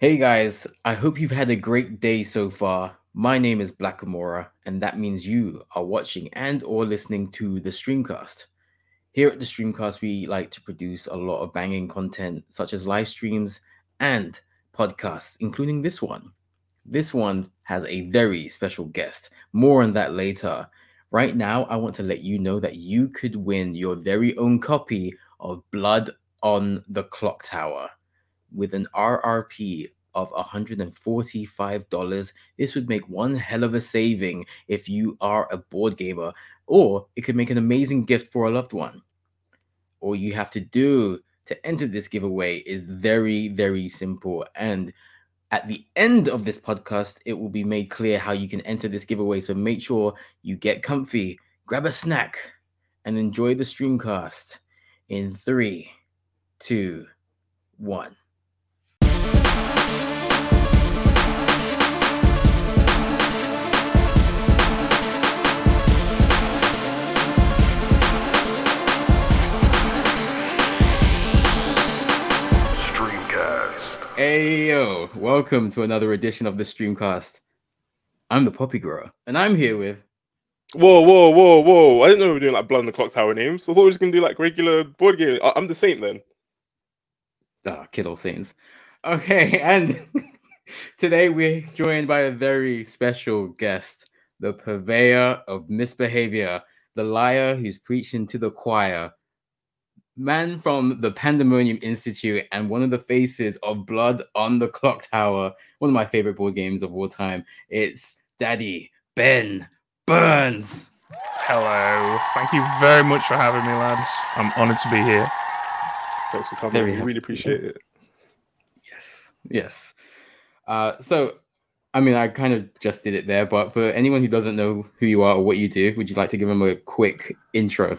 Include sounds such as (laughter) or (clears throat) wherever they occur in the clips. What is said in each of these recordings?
Hey guys, I hope you've had a great day so far. My name is Blackamora, and that means you are watching and or listening to the Streamcast. Here at the Streamcast, we like to produce a lot of banging content such as live streams and podcasts, including this one. This one has a very special guest. More on that later. Right now, I want to let you know that you could win your very own copy of Blood on the Clocktower. With an RRP of $145, this would make one hell of a saving if you are a board gamer, or it could make an amazing gift for a loved one. All you have to do to enter this giveaway is very, very simple. And at the end of this podcast, it will be made clear how you can enter this giveaway. So make sure you get comfy, grab a snack, and enjoy the streamcast in three, two, one. Streamcast. Hey yo, welcome to another edition of the Streamcast. I'm the Poppy Grower, and I'm here with Whoa, whoa, whoa, whoa! I didn't know we were doing like Blood on the Clocktower names. I thought we were just gonna do like regular board game. I- I'm the Saint then. ah, Kid All Saints. Okay, (laughs) and today we're joined by a very special guest, the purveyor of misbehavior, the liar who's preaching to the choir, man from the Pandemonium Institute, and one of the faces of Blood on the Clocktower, one of my favorite board games of all time. It's Daddy Ben Burns. Hello. Thank you very much for having me, lads. I'm honoured to be here. Thanks for coming. Very we really appreciate it. Yes, yes. Uh, so, I mean, I kind of just did it there, but for anyone who doesn't know who you are or what you do, would you like to give them a quick intro?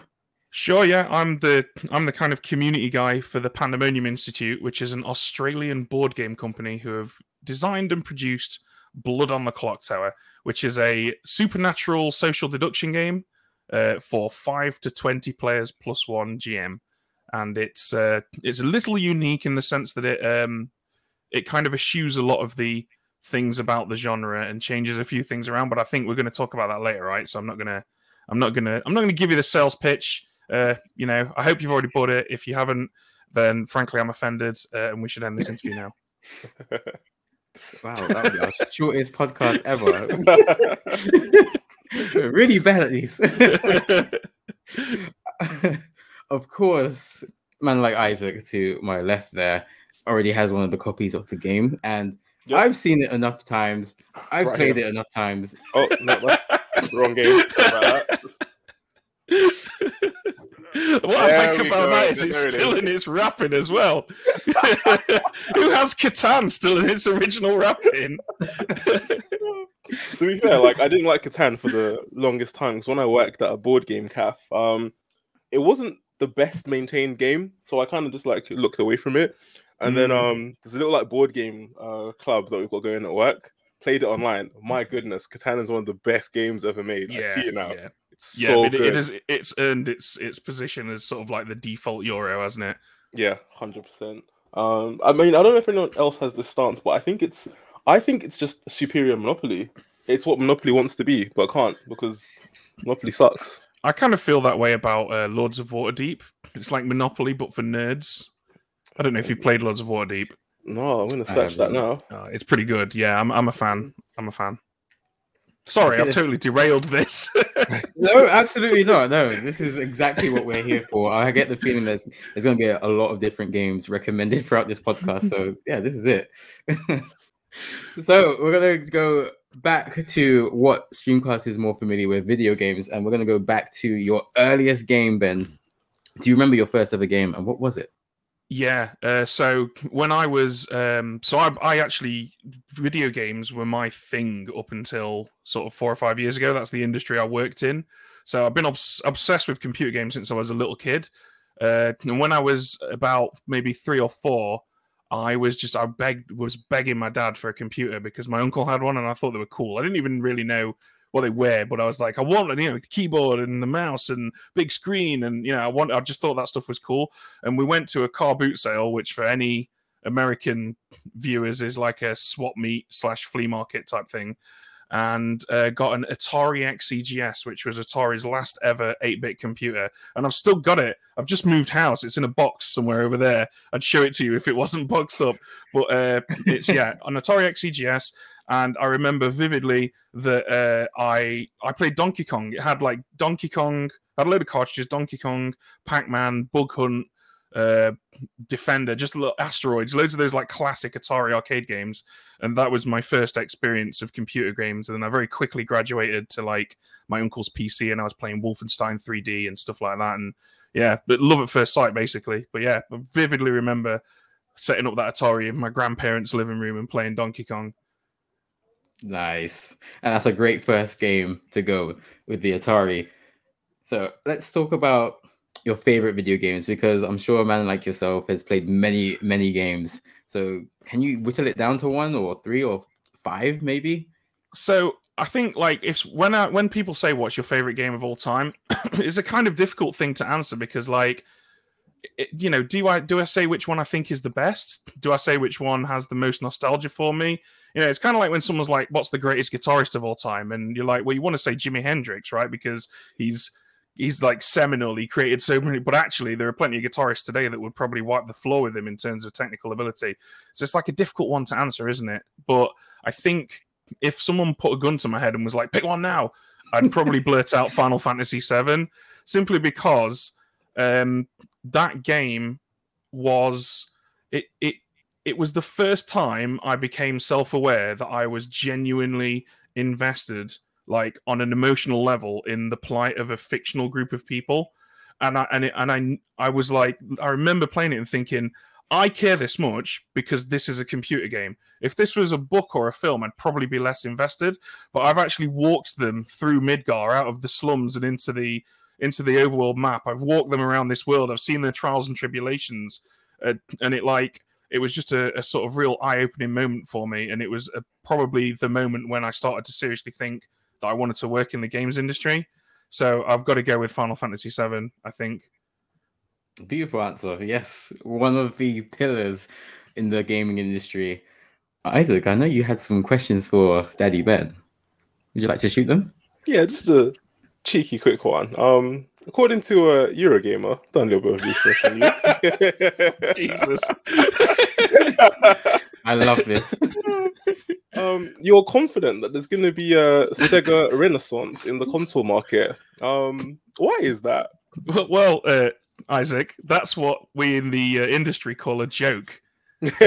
Sure, yeah. I'm the I'm the kind of community guy for the Pandemonium Institute, which is an Australian board game company who have designed and produced Blood on the Clocktower, which is a supernatural social deduction game uh, for five to twenty players plus one GM, and it's uh, it's a little unique in the sense that it um, it kind of eschews a lot of the things about the genre and changes a few things around. But I think we're going to talk about that later, right? So I'm not gonna I'm not gonna I'm not gonna give you the sales pitch. Uh, you know, I hope you've already bought it. If you haven't, then frankly, I'm offended, uh, and we should end this interview now. (laughs) Wow, that would be our (laughs) shortest podcast ever. (laughs) really bad at these. of course, man like Isaac to my left there already has one of the copies of the game, and Yep. I've seen it enough times. I've Right played here. it enough times. oh no, that's wrong game. Sorry about that. what I There like about go. that is There it's it still is. in its wrapping as well. (laughs) Who has Catan still in its original wrapping? (laughs) to be fair, like I didn't like Catan for the longest time because when I worked at a board game cafe, um, it wasn't the best maintained game, so I kind of just like looked away from it. And then Mm. um, there's a little like board game uh club that we've got going at work. Played it online. My goodness, Catan is one of the best games ever made. I see it now. Yeah, It's yeah so but it, good. it is, it's earned its its position as sort of like the default Euro, hasn't it? Yeah, hundred percent. Um, I mean, I don't know if anyone else has this stance, but I think it's, I think it's just superior Monopoly. It's what Monopoly wants to be, but can't because Monopoly sucks. I kind of feel that way about uh, Lords of Waterdeep. It's like Monopoly, but for nerds. I don't know if you've played Lords of Waterdeep. No, I'm gonna I search that now. Uh, it's pretty good. Yeah, I'm, I'm a fan. I'm a fan. Sorry, I've totally derailed this. (laughs) No, absolutely not. No, this is exactly what we're here for. I get the feeling there's there's going to be a, a lot of different games recommended throughout this podcast. So yeah, this is it. (laughs) so we're gonna go back to what Streamcast is more familiar with, video games, and we're gonna go back to your earliest game, Ben. Do you remember your first ever game, and what was it? Yeah. Uh, so when I was, um, so I, I actually, video games were my thing up until sort of four or five years ago. That's the industry I worked in. So I've been obs- obsessed with computer games since I was a little kid. Uh, and when I was about maybe three or four, I was just I begged was begging my dad for a computer because my uncle had one and I thought they were cool. I didn't even really know what they were, but I was like, I want you know the keyboard and the mouse and big screen and you know I want I just thought that stuff was cool. And we went to a car boot sale, which for any American viewers is like a swap meet slash flea market type thing, and uh, got an Atari XEGS, which was Atari's last ever 8 bit computer. And I've still got it. I've just moved house. It's in a box somewhere over there. I'd show it to you if it wasn't boxed up. But uh, it's, yeah, an Atari XEGS. And I remember vividly that uh, I I played Donkey Kong. It had like Donkey Kong, had a load of cartridges, Donkey Kong, Pac Man, Bug Hunt, uh, Defender, just asteroids, loads of those like classic Atari arcade games, and that was my first experience of computer games. And then I very quickly graduated to like my uncle's PC, and I was playing Wolfenstein 3D and stuff like that. And yeah, but love at first sight, basically. But yeah, I vividly remember setting up that Atari in my grandparents' living room and playing Donkey Kong. Nice. And that's a great first game to go with the Atari. So let's talk about your favorite video games because I'm sure a man like yourself has played many, many games. So can you whittle it down to one or three or five, maybe? So I think like if when I, when people say what's your favorite game of all time, (coughs) it's a kind of difficult thing to answer because like it, you know, do I do I say which one I think is the best? Do I say which one has the most nostalgia for me? You know, it's kind of like when someone's like, "What's the greatest guitarist of all time?" and you're like, "Well, you want to say Jimi Hendrix, right? Because he's he's like seminal. He created so many, but actually, there are plenty of guitarists today that would probably wipe the floor with him in terms of technical ability. So it's like a difficult one to answer, isn't it? But I think if someone put a gun to my head and was like, "Pick one now," I'd probably (laughs) blurt out Final Fantasy VII, simply because um, that game was it it it was the first time I became self aware that I was genuinely invested like on an emotional level in the plight of a fictional group of people. And i and, it, and i i was like i remember playing it and thinking i care this much because this is a computer game. If this was a book or a film i'd probably be less invested but i've actually walked them through midgar out of the slums and into the into the overworld map. I've walked them around this world. I've seen their trials and tribulations uh, and it like it was just a, a sort of real eye-opening moment for me and it was a, uh, probably the moment when i started to seriously think that I wanted to work in the games industry. So I've got to go with Final Fantasy VII. I think. Beautiful answer. Yes, one of the pillars in the gaming industry. Isaac, I know you had some questions for Daddy Ben. Would you like to shoot them? Yeah, just a cheeky quick one. Um, according to a uh, Eurogamer, done a little bit of research on you. (laughs) Jesus. (laughs) I love this. (laughs) um, you're confident that there's going to be a Sega renaissance in the console market. Um, why is that? Well, uh, Isaac, that's what we in the uh, industry call a joke. Uh, (laughs)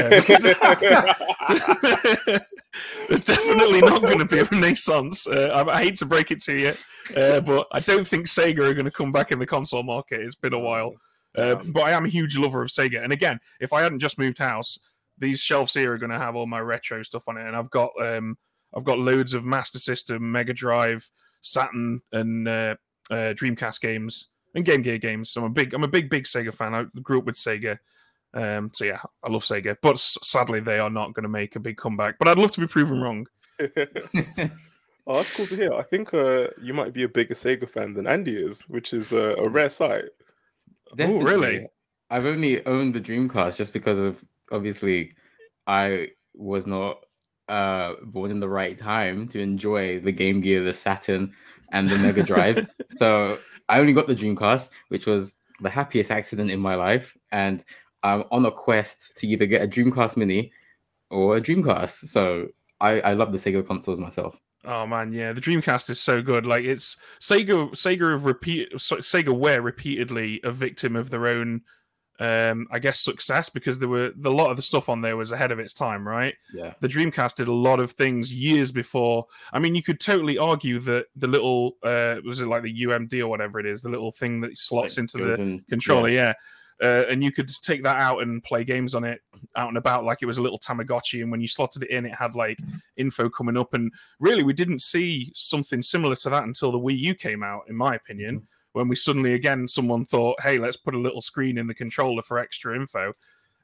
there's definitely not going to be a renaissance. Uh, I, I, hate to break it to you, uh, but I don't think Sega are going to come back in the console market. It's been a while. Uh, but I am a huge lover of Sega. And again, if I hadn't just moved house, these shelves here are going to have all my retro stuff on it, and I've got um, I've got loads of Master System, Mega Drive, Saturn, and uh, uh, Dreamcast games and Game Gear games. So I'm a big I'm a big big Sega fan. I grew up with Sega. Um, so yeah, I love Sega, but sadly they are not going to make a big comeback. But I'd love to be proven wrong. (laughs) (laughs) oh, that's cool to hear. I think uh, you might be a bigger Sega fan than Andy is, which is uh, a rare sight. Oh, really? I've only owned the Dreamcast just because of obviously I was not uh born in the right time to enjoy the Game Gear, the Saturn, and the Mega Drive. (laughs) so I only got the Dreamcast, which was the happiest accident in my life, and I'm on a quest to either get a Dreamcast Mini or a Dreamcast. So I, I love the Sega consoles myself. Oh man, yeah, the Dreamcast is so good. Like it's Sega. Sega have repeat. Sega were repeatedly a victim of their own um, I guess success because there were a lot of the stuff on there was ahead of its time, right? Yeah. The Dreamcast did a lot of things years before. I mean, you could totally argue that the little uh, was it like the UMD or whatever it is, the little thing that slots into the in, controller, yeah. yeah. Uh, and you could take that out and play games on it out and about like it was a little Tamagotchi. And when you slotted it in, it had like info coming up. And really, we didn't see something similar to that until the Wii U came out, in my opinion. When we suddenly again someone thought, hey, let's put a little screen in the controller for extra info.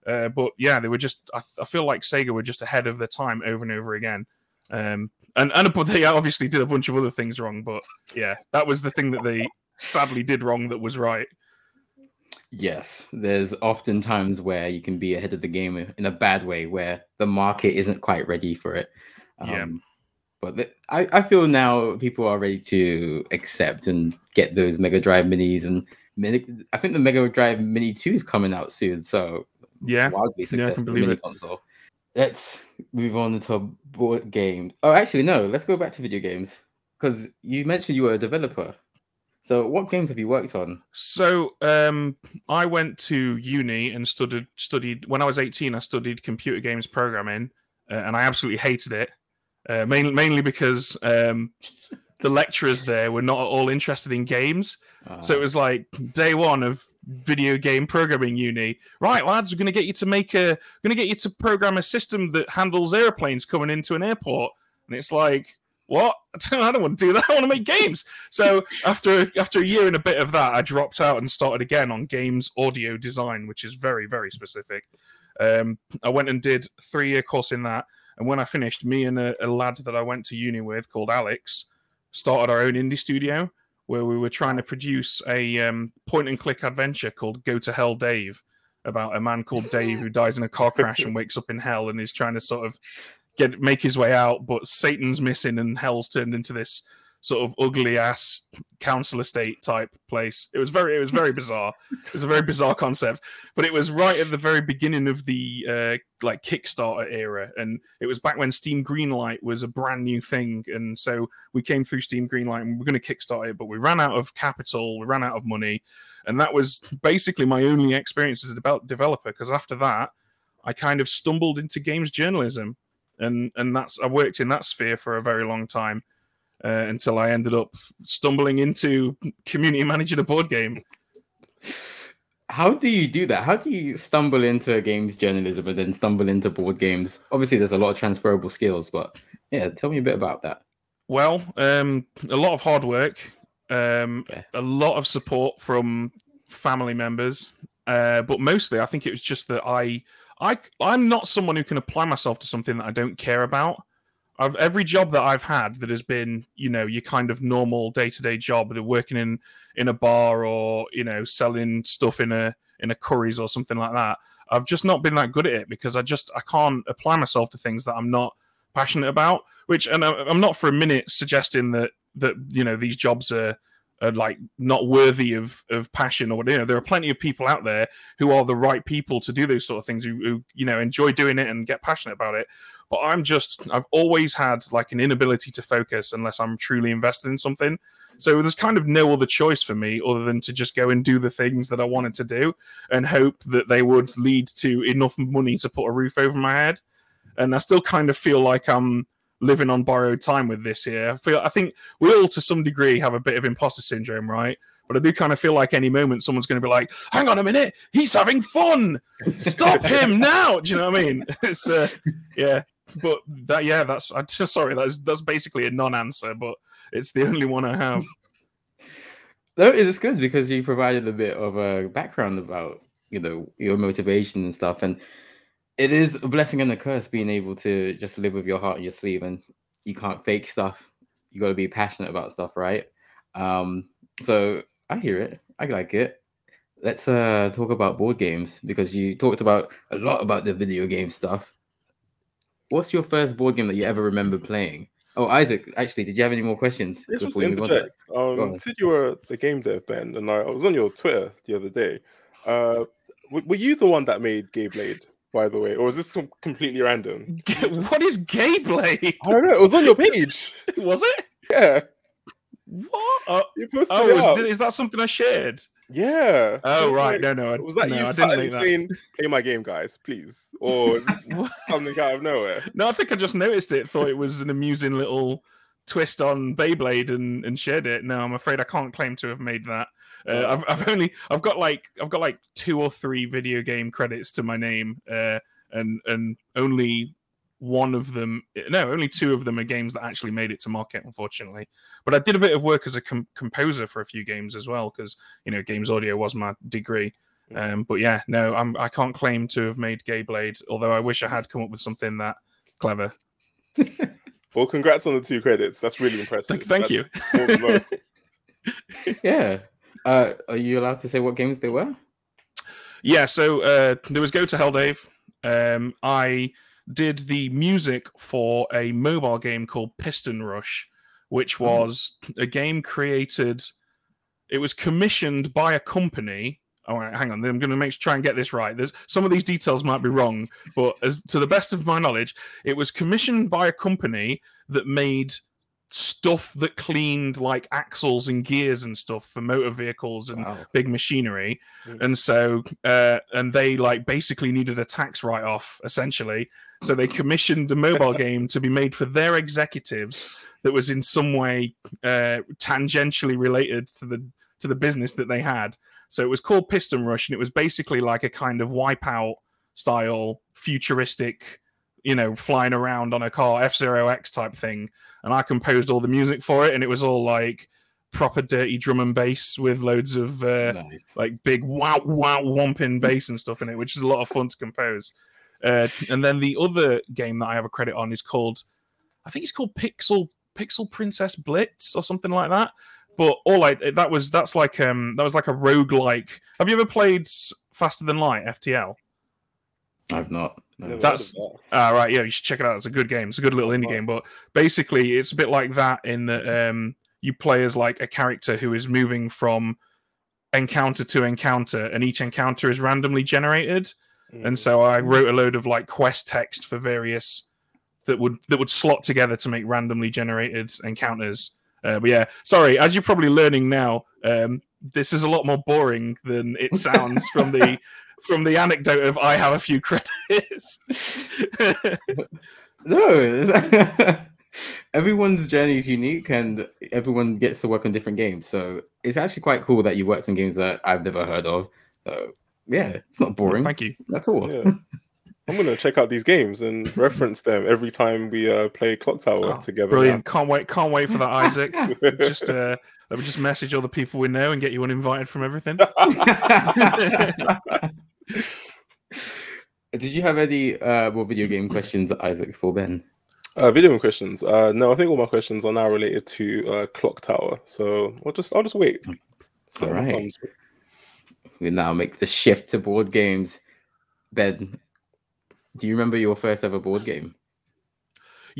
Uh, but yeah, they were just. I, I, feel like Sega were just ahead of their time over and over again. Um, and and they obviously did a bunch of other things wrong, but yeah, that was the thing that they sadly did wrong that was right. Yes, there's often times where you can be ahead of the game in a bad way, where the market isn't quite ready for it. Yeah. Um, but the, I, I feel now people are ready to accept and get those Mega Drive Minis and mini, I think the Mega Drive Mini 2 is coming out soon. So Yeah, wildly yeah, successful believe mini it. console. Let's move on to board games. Oh, actually, no. Let's go back to video games because you mentioned you were a developer. So, what games have you worked on? So um, I went to uni and studied studied when I was eighteen. I studied computer games programming, uh, and I absolutely hated it. Uh, mainly, mainly because um, the lecturers there were not at all interested in games. So it Uh, was like day one of video game programming uni. Right, lads, we're going to get you to make a, going to get you to program a system that handles airplanes coming into an airport. And it's like, what? (laughs) I don't want to do that. I want to make games. So after after a year and a bit of that, I dropped out and started again on games audio design, which is very very specific. Um, I went and did three year course in that, and when I finished, me and a, a lad that I went to uni with called Alex started our own indie studio where we were trying to produce a um, point and click adventure called Go to Hell Dave about a man called Dave who dies in a car crash and wakes up in hell and is trying to sort of get make his way out, but Satan's missing and hell's turned into this sort of ugly ass council estate type place. It was very it was very bizarre. It was a very bizarre concept, but it was right at the very beginning of the uh, like Kickstarter era, and it was back when Steam Greenlight was a brand new thing, and so we came through Steam Greenlight and we are going to kickstart it, but we ran out of capital, we ran out of money, and that was basically my only experience as a devel- developer. Because after that, I kind of stumbled into games journalism, and and that's I worked in that sphere for a very long time uh, until I ended up stumbling into community managing a board game. how do you do that? How do you stumble into games journalism and then stumble into board games? Obviously, there's a lot of transferable skills, but yeah, tell me a bit about that. Well, um, a lot of hard work, um, Okay. a lot of support from family members, uh, but mostly I think it was just that I, I, I'm not someone who can apply myself to something that I don't care about. I've every job that I've had that has been, you know, your kind of normal day to day job, working in in a bar or you know selling stuff in a in a Currys or something like that. I've just not been that good at it because I just I can't apply myself to things that I'm not passionate about. Which and I'm not for a minute suggesting that that you know these jobs are are like not worthy of of passion or whatever. You know, there are plenty of people out there who are the right people to do those sort of things who, who you know enjoy doing it and get passionate about it. But I'm just I've always had like an inability to focus unless I'm truly invested in something. So there's kind of no other choice for me other than to just go and do the things that I wanted to do and hope that they would lead to enough money to put a roof over my head. And I still kind of feel like I'm living on borrowed time with this here. I feel I think we all to some degree have a bit of imposter syndrome, right? But I do kind of feel like any moment someone's going to be like, "Hang on a minute, he's having fun. Stop him (laughs) now." Do you know what I mean? (laughs) It's uh, yeah, but that yeah, that's I'm sorry. That's that's basically a non-answer, but it's the only one I have. (laughs) No, it's good because you provided a bit of a background about you know your motivation and stuff, and it is a blessing and a curse being able to just live with your heart on your sleeve, and you can't fake stuff. You got to be passionate about stuff, right? Um, so I hear it. I like it. Let's uh talk about board games because you talked about a lot about the video game stuff. What's your first board game that you ever remember playing? Oh, Isaac, actually, did you have any more questions This was before you move interject. Um, said you were the game dev, Ben, and I, I was on your Twitter the other day. Uh, w- were you the one that made Gay Blade, by the way, or was this completely random? what is Gay Blade? I don't know. It was on your (laughs) page. Was it? Yeah, What? Oh, you posted oh it is, up. did- is that something I shared? Yeah. Oh right, like- no, no, I, Was that no, you I didn't suddenly make that. saying, "Play my game, guys, please," or (laughs) something out of nowhere? No, I think I just noticed it. Thought it was an amusing little twist on Beyblade and, and shared it. No, I'm afraid I can't claim to have made that. Uh, I've, I've only I've got like I've got like two or three video game credits to my name, uh, and and only one of them no only two of them are games that actually made it to market unfortunately but i did a bit of work as a com- composer for a few games as well because you know games audio was my degree um, but yeah no I'm, i can't claim to have made gay blade although i wish i had come up with something that clever (laughs) Well, congrats on the two credits. That's really impressive. thank, thank you That's more than most. (laughs) yeah. Uh, are you allowed to say what games they were? Yeah, so uh, there was Go to Hell Dave. Um, I did the music for a mobile game called Piston Rush, which oh. was a game created. It was commissioned by a company. All right, hang on. I'm going to make try and get this right. There's some of these details might be wrong, but as to the best of my knowledge, it was commissioned by a company that made stuff that cleaned like axles and gears and stuff for motor vehicles and Wow. big machinery Mm. and so uh and they like basically needed a tax write-off essentially so they commissioned a mobile (laughs) game to be made for their executives that was in some way uh tangentially related to the to the business that they had so it was called piston rush and it was basically like a kind of wipeout style futuristic you know flying around on a car f-zero x type thing and i composed all the music for it and it was all like proper dirty drum and bass with loads of uh, nice. like big wow wow whomping bass and stuff in it, which is a lot of fun to compose. Uh, and then the other game that I have a credit on is called, I think it's called Pixel Pixel Princess Blitz or something like that. But all I that was that's like um that was like a roguelike. Have you ever played Faster Than Light FTL? I've not. No. That's- that. Ah, right, yeah, you should check it out. It's a good game. It's a good little indie Right. game, but basically, it's a bit like that in that um, you play as like a character who is moving from encounter to encounter, and each encounter is randomly generated. Mm. And so I wrote a load of like quest text for various that would that would slot together to make randomly generated encounters. Uh, but yeah, sorry, as you're probably learning now, um, this is a lot more boring than it (laughs) sounds from the from the anecdote of I have a few credits. (laughs) No, (laughs) everyone's journey is unique, and everyone gets to work on different games. So it's actually quite cool that you worked on games that I've never heard of. So yeah, it's not boring Thank you. at all. Yeah. (laughs) I'm gonna check out these games and reference them every time we uh, play Clocktower Oh, together. Brilliant. Can't wait. Can't wait for that, Isaac. just uh, let me just message all the people we know and get you uninvited from everything. (laughs) Did you have any uh, more video game questions, Isaac, for Ben? uh, video game questions. Uh, no, I think all my questions are now related to uh, Clocktower. So I'll just I'll just wait. So All right. comes- We now make the shift to board games. Ben, do you remember your first ever board game?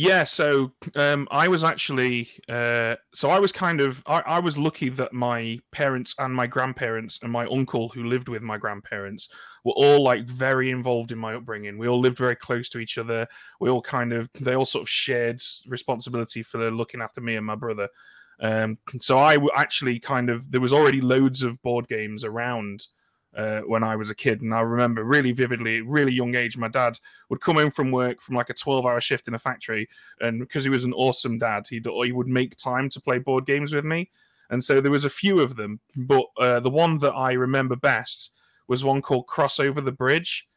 Yeah, so um, I was actually uh, so I was kind of I, I was lucky that my parents and my grandparents and my uncle who lived with my grandparents were all like very involved in my upbringing. We all lived very close to each other. We all kind of they all sort of shared responsibility for looking after me and my brother. Um, so I actually kind of there was already loads of board games around uh, when I was a kid, and I remember really vividly, really young age, my dad would come in from work from like a twelve-hour shift in a factory, and because he was an awesome dad, he'd he would make time to play board games with me, and so there was a few of them, but uh, the one that I remember best was one called Cross Over the Bridge,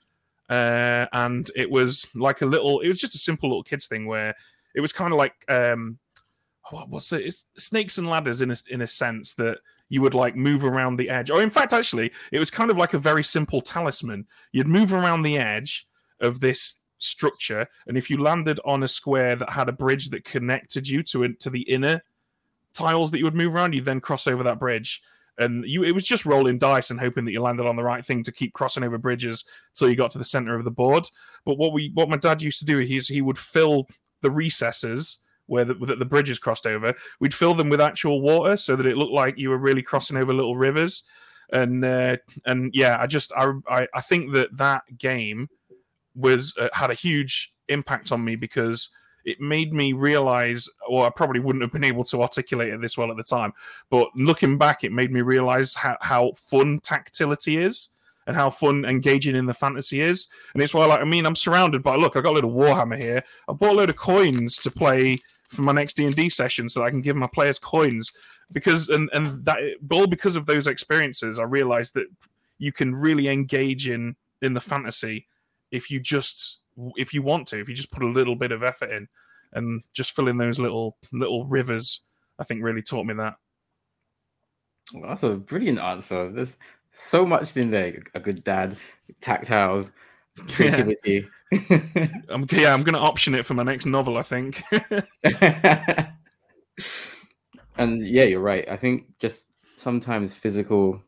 uh, and it was like a little, it was just a simple little kids thing where it was kind of like um, what, what's it? It's snakes and ladders in a in a sense that you would like move around the edge. Or in fact, actually, it was kind of like a very simple talisman. You'd move around the edge of this structure, and if you landed on a square that had a bridge that connected you to to the inner tiles that you would move around, you'd then cross over that bridge. And you, it was just rolling dice and hoping that you landed on the right thing to keep crossing over bridges till you got to the center of the board. But what we, what my dad used to do, is he would fill the recesses where the, the bridges crossed over. We'd fill them with actual water so that it looked like you were really crossing over little rivers. And uh, and yeah, I just I, I I think that that game was uh, had a huge impact on me because it made me realize or i probably wouldn't have been able to articulate it this well at the time but looking back it made me realize how, how fun tactility is and how fun engaging in the fantasy is. And it's why like i mean i'm surrounded by look i got a little warhammer here. I bought a load of coins to play for my next d&d session so i can give my players coins. Because and and that all because of those experiences i realized that you can really engage in in the fantasy if you just if you want to if you just put a little bit of effort in. And just fill in those little little rivers i think really taught me that. Well, that's a brilliant answer. There's so much in there. A good dad, tactiles, creativity. (laughs) i'm yeah i'm gonna option it for my next novel i think (laughs) and yeah, you're right. I think just sometimes physical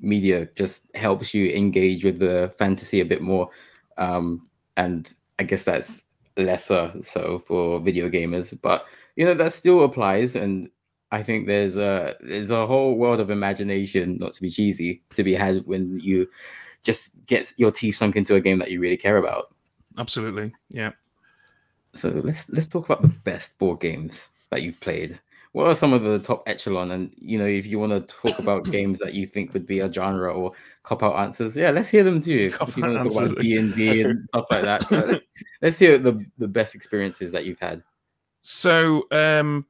media just helps you engage with the fantasy a bit more. Um, and I guess that's lesser so for video gamers, but you know that still applies. And I think there's a there's a whole world of imagination, not to be cheesy, to be had when you just get your teeth sunk into a game that you really care about. Absolutely, yeah. So let's let's talk about the best board games that you've played. What are some of the top echelon? And you know, if you want to talk about (laughs) games that you think would be a genre or cop out answers, yeah, let's hear them too. Cop if you want to talk about D and D (laughs) and stuff like that, let's let's hear the the best experiences that you've had. So, um,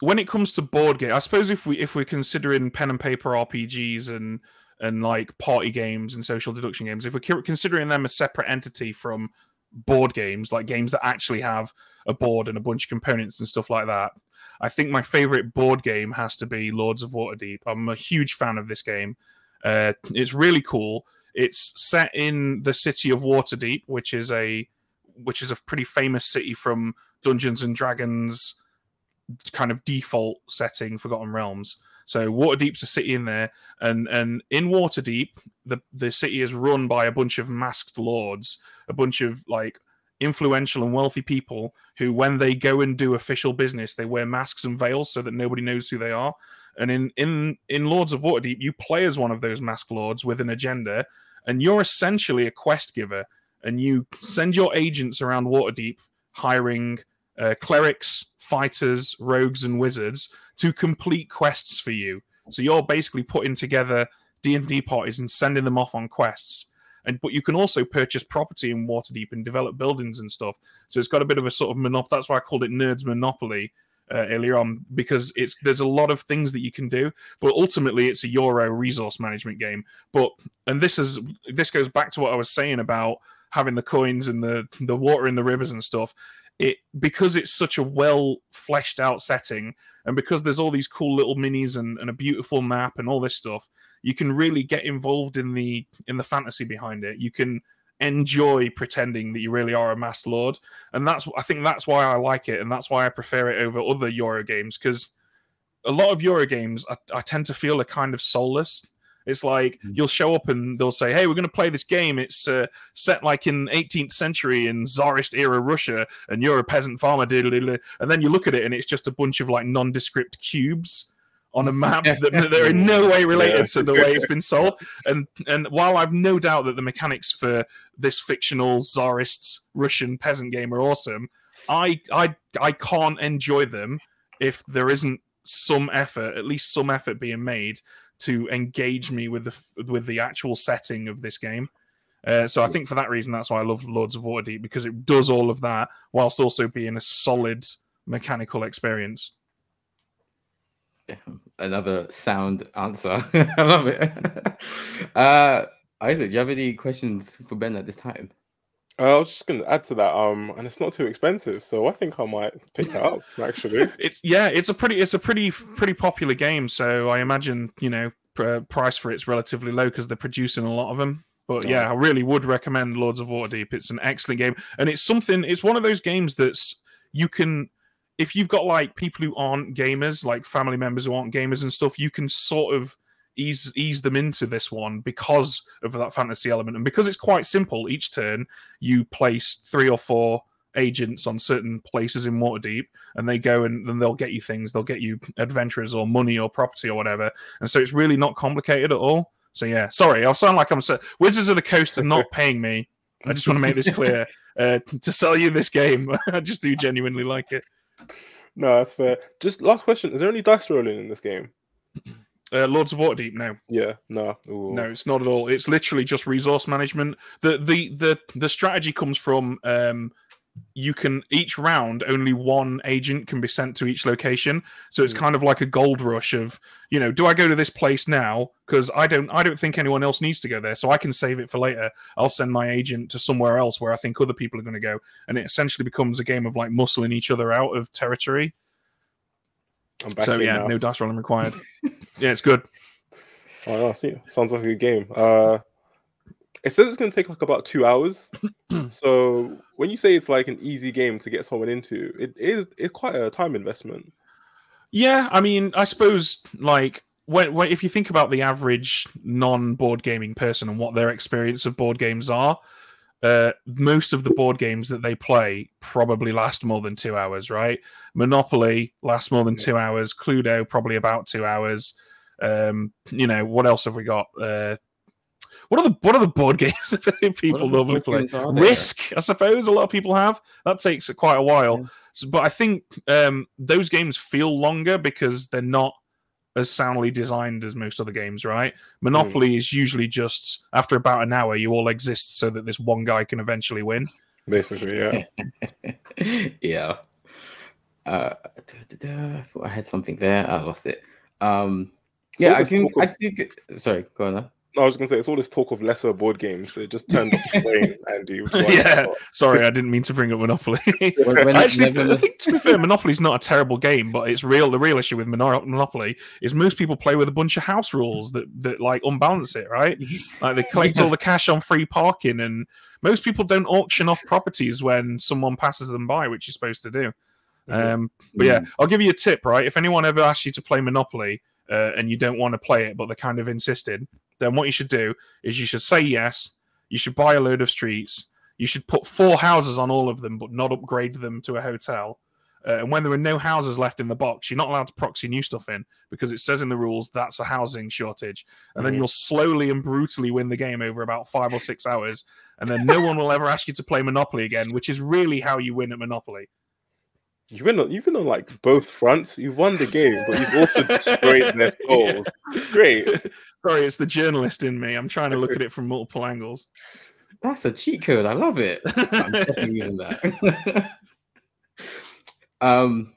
when it comes to board game, I suppose if we if we're considering pen and paper RPGs and and like party games and social deduction games, if we're considering them a separate entity from board games, like games that actually have a board and a bunch of components and stuff like that, I think my favorite board game has to be Lords of Waterdeep. I'm a huge fan of this game. Uh, it's really cool. It's set in the city of Waterdeep, which is a which is a pretty famous city from Dungeons and Dragons kind of default setting, Forgotten Realms. So Waterdeep's a city in there, and and in Waterdeep, the the city is run by a bunch of masked lords, a bunch of like influential and wealthy people who, when they go and do official business, they wear masks and veils so that nobody knows who they are. And in in in Lords of Waterdeep, you play as one of those masked lords with an agenda, and you're essentially a quest giver, and you send your agents around Waterdeep hiring uh, clerics, fighters, rogues, and wizards to complete quests for you. So you're basically putting together D and D parties and sending them off on quests. And but you can also purchase property in Waterdeep and develop buildings and stuff. So it's got a bit of a sort of monopoly. That's why I called it Nerds Monopoly uh, earlier on because it's there's a lot of things that you can do. But ultimately, it's a Euro resource management game. But and this is this goes back to what I was saying about having the coins and the the water in the rivers and stuff it because it's such a well fleshed out setting and because there's all these cool little minis and, and a beautiful map and all this stuff you can really get involved in the in the fantasy behind it. You can enjoy pretending that you really are a masked lord. And that's i think that's why i like it and that's why i prefer it over other euro games because a lot of euro games I, I tend to feel are kind of soulless it's like Mm. you'll show up and they'll say, "Hey, we're going to play this game. It's uh, set like in 18th century in Tsarist era Russia, and you're a peasant farmer." diddle-diddle." And then you look at it, and it's just a bunch of like nondescript cubes on a map that are in no way related Yeah. to the way it's been sold. And and while I've no doubt that the mechanics for this fictional Tsarist Russian peasant game are awesome, I I I can't enjoy them if there isn't some effort, at least some effort being made to engage me with the with the actual setting of this game. Uh, so I think for that reason, that's why I love Lords of Waterdeep because it does all of that whilst also being a solid mechanical experience. Another sound answer. (laughs) I love it. (laughs) uh, Isaac, do you have any questions for Ben at this time? Uh, I was just going to add to that, um, and it's not too expensive, so I think I might pick that up. (laughs) Actually, It's yeah, it's a pretty it's a pretty pretty popular game. So I imagine you know pr- price for it's relatively low because they're producing a lot of them. But yeah, I really would recommend Lords of Waterdeep. It's an excellent game, and it's something. It's one of those games that's you can, if you've got like people who aren't gamers, like family members who aren't gamers and stuff, you can sort of ease ease them into this one because of that fantasy element, and because it's quite simple. Each turn, you place three or four agents on certain places in Waterdeep, and they go and then they'll get you things. They'll get you adventurers or money or property or whatever, and so it's really not complicated at all. So yeah, sorry, I'll sound like I'm so Wizards of the Coast are not paying me. I just want to make this clear (laughs) uh, to sell you this game. (laughs) I just do genuinely like it. no, that's fair. Just last question: Is there any dice rolling in this game? (clears throat) Uh, Lords of Waterdeep, no, Yeah, no, Ooh. no, it's not at all. It's literally just resource management. the the the The strategy comes from um, you can each round only one agent can be sent to each location so it's Hmm. kind of like a gold rush of you know do i go to this place now because i don't i don't think anyone else needs to go there so i can save it for later i'll send my agent to somewhere else where i think other people are going to go and it essentially becomes a game of like muscling each other out of territory so yeah now. no dice rolling required (laughs) yeah it's good Oh, no, see, sounds like a good game. Uh, it says it's going to take like about two hours. (clears throat) so when you say it's like an easy game to get someone into, it is it's quite a time investment. Yeah, I mean, I suppose like when, when if you think about the average non-board gaming person and what their experience of board games are, uh, most of the board games that they play probably last more than two hours, right? Monopoly lasts more than two hours. Cluedo probably about two hours. Um, you know what else have we got? Uh, what are the what are the board (laughs) games that (laughs) people normally play? games are there? Risk, I suppose. A lot of people have. That takes quite a while. Yeah. So, but I think um, those games feel longer because they're not as soundly designed as most other games, right? Monopoly is usually just after about an hour, you all exist so that this one guy can eventually win. Basically, yeah. (laughs) yeah. Uh, da, da, da, I thought I had something there. I lost it. Um, So yeah, all I this think. I think. Sorry, go on. now. I was gonna say it's all this talk of lesser board games. It just turned off the brain, (laughs) Andy. which is why I yeah, sorry, I didn't mean to bring up Monopoly. When, when I Actually, never- I think, to be fair, Monopoly's not a terrible game, but it's real. The real issue with Monopoly is most people play with a bunch of house rules that that like unbalance it, right? Like they collect all the cash on free parking, and most people don't auction off properties when someone passes them by, which you're supposed to do. Um, but yeah, I'll give you a tip, right? If anyone ever asks you to play Monopoly uh, and you don't want to play it, but they kind of insisted, then what you should do is you should say yes. You should buy a load of streets. You should put four houses on all of them, but not upgrade them to a hotel. Uh, and when there are no houses left in the box, you're not allowed to proxy new stuff in because it says in the rules that's a housing shortage. And then Mhm. you'll slowly and brutally win the game over about five or six hours. And then no one will ever ask you to play Monopoly again, which is really how you win at Monopoly. You've been on, you've been on like both fronts. You've won the game, but you've also destroyed their (laughs) souls. It's great. Sorry, it's the journalist in me. I'm trying to look at it from multiple angles. That's a cheat code. I love it. (laughs) I'm definitely using that. (laughs) um,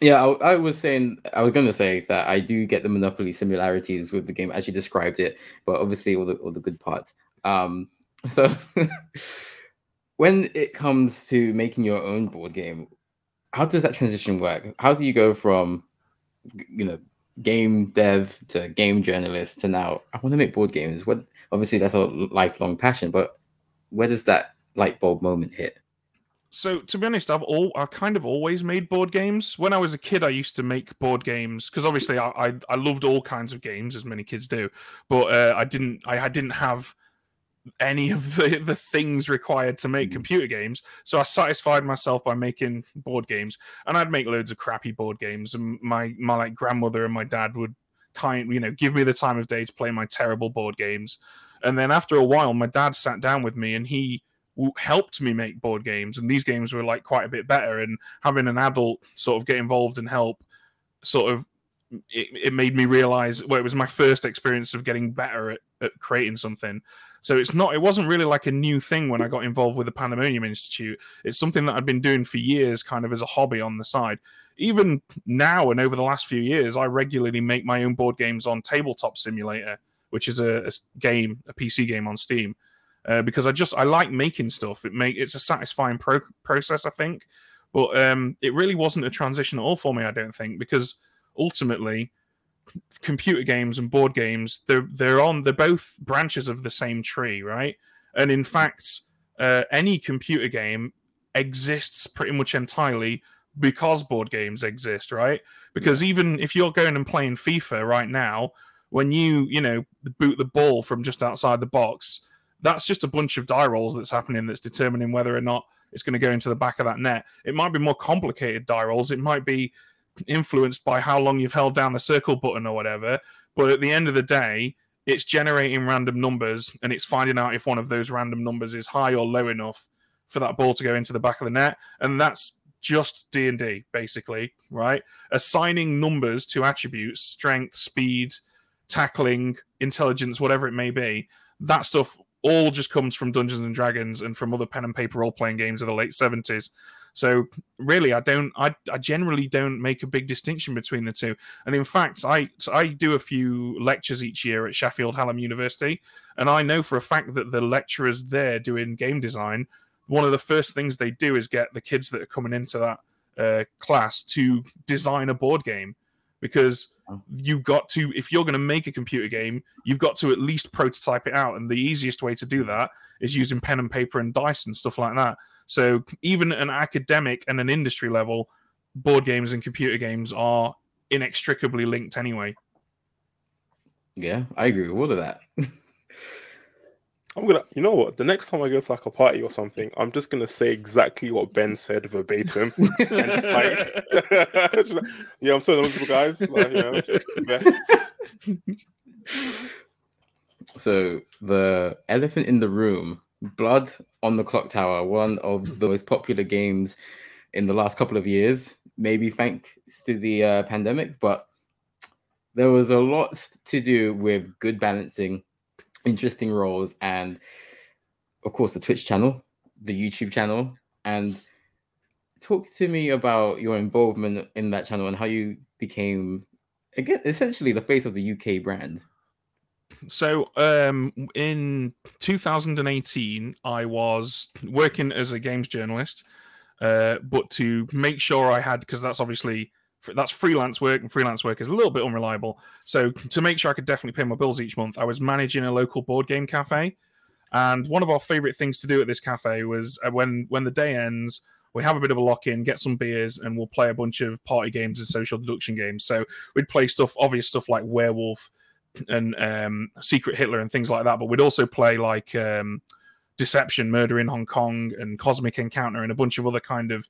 yeah, I, I was saying, I was going to say that I do get the Monopoly similarities with the game as you described it, but obviously all the all the good parts. Um, (laughs) so when it comes to making your own board game, how does that transition work? How do you go from, you know, game dev to game journalist to now I want to make board games? What obviously that's a lifelong passion, but where does that light bulb moment hit? So to be honest, I've all I kind of always made board games. When I was a kid, I used to make board games because obviously I, I I loved all kinds of games, as many kids do. But uh, I didn't I, I didn't have any of the, the things required to make Mhm. computer games. So I satisfied myself by making board games, and I'd make loads of crappy board games. And my my like grandmother and my dad would kind you know give me the time of day to play my terrible board games. And then after a while, my dad sat down with me and he helped me make board games and these games were like quite a bit better and having an adult sort of get involved and help sort of it, it made me realize well it was my first experience of getting better at, at creating something so it's not it wasn't really like a new thing when i got involved with the pandemonium institute it's something that i'd been doing for years kind of as a hobby on the side even now and over the last few years i regularly make my own board games on tabletop simulator which is a game a pc game on steam uh, because I just I like making stuff. It make it's a satisfying pro- process, I think. But um, it really wasn't a transition at all for me. I don't think because ultimately, computer games and board games they're they're on they're both branches of the same tree, right? And in fact, uh, any computer game exists pretty much entirely because board games exist, right? Because even if you're going and playing FIFA right now, when you you know boot the ball from just outside the box, that's just a bunch of die rolls that's happening that's determining whether or not it's going to go into the back of that net. It might be more complicated die rolls. It might be influenced by how long you've held down the circle button or whatever. But at the end of the day, it's generating random numbers and it's finding out if one of those random numbers is high or low enough for that ball to go into the back of the net. And that's just D&D basically, right? Assigning numbers to attributes, strength, speed, tackling, intelligence, whatever it may be. That stuff all just comes from Dungeons and Dragons and from other pen and paper role playing games of the late 70s. So really, I don't, I, I generally don't make a big distinction between the two. And in fact, I, I do a few lectures each year at Sheffield Hallam University, and I know for a fact that the lecturers there doing game design, one of the first things they do is get the kids that are coming into that uh, class to design a board game because you've got to if you're going to make a computer game you've got to at least prototype it out. And the easiest way to do that is using pen and paper and dice and stuff like that. So even an academic and an industry level board games and computer games are inextricably linked anyway. Yeah, I agree with all of that. (laughs) I'm gonna, you know what? The next time I go to like a party or something, I'm just gonna say exactly what Ben said verbatim, (laughs) and (laughs) just like, yeah, I'm so knowledgeable, guys. Like, just the best. So the elephant in the room, Blood on the Clocktower, one of the most popular games in the last couple of years. Maybe thanks to the uh, pandemic, but there was a lot to do with good balancing, interesting roles, and of course the Twitch channel, the YouTube channel, and talk to me about your involvement in that channel and how you became again essentially the face of the UK brand. So, um, in 2018, I was working as a games journalist, uh, but to make sure I had, because that's obviously that's freelance work, and freelance work is a little bit unreliable. So, to make sure I could definitely pay my bills each month, I was managing a local board game cafe. And one of our favorite things to do at this cafe was uh, when when the day ends, we have a bit of a lock in, get some beers, and we'll play a bunch of party games and social deduction games. So we'd play stuff, obvious stuff like Werewolf, and um, Secret Hitler and things like that. But we'd also play like um, Deception, Murder in Hong Kong, and Cosmic Encounter, and a bunch of other kind of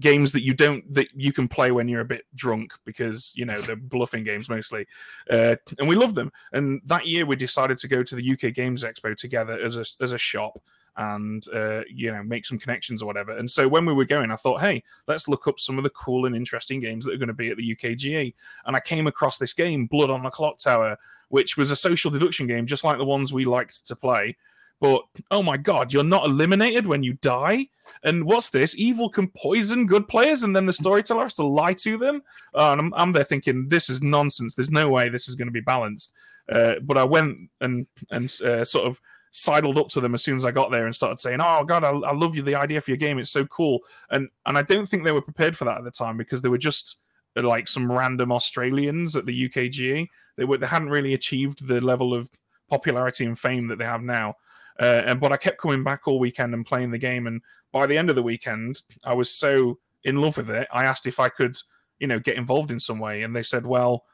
games that you don't that you can play when you're a bit drunk because you know they're bluffing games mostly, uh, and we love them. And that year we decided to go to the UK Games Expo together as a as a shop and uh, you know make some connections or whatever. And so when we were going, I thought, hey, let's look up some of the cool and interesting games that are going to be at the UKGE. And I came across this game, Blood on the Clocktower, which was a social deduction game, just like the ones we liked to play. But oh my god, you're not eliminated when you die. And what's this? Evil can poison good players, and then the storyteller has to lie to them. Uh, and I'm, I'm there thinking, this is nonsense. There's no way this is going to be balanced. Uh, but I went and and uh, sort of sidled up to them as soon as I got there and started saying, "Oh God, I, I love you. The idea for your game. It's so cool." And and I don't think they were prepared for that at the time because they were just uh, like some random Australians at the UKGE. They were they hadn't really achieved the level of popularity and fame that they have now. Uh, and but I kept coming back all weekend and playing the game. And by the end of the weekend, I was so in love with it. I asked if I could, you know, get involved in some way, and they said, "Well,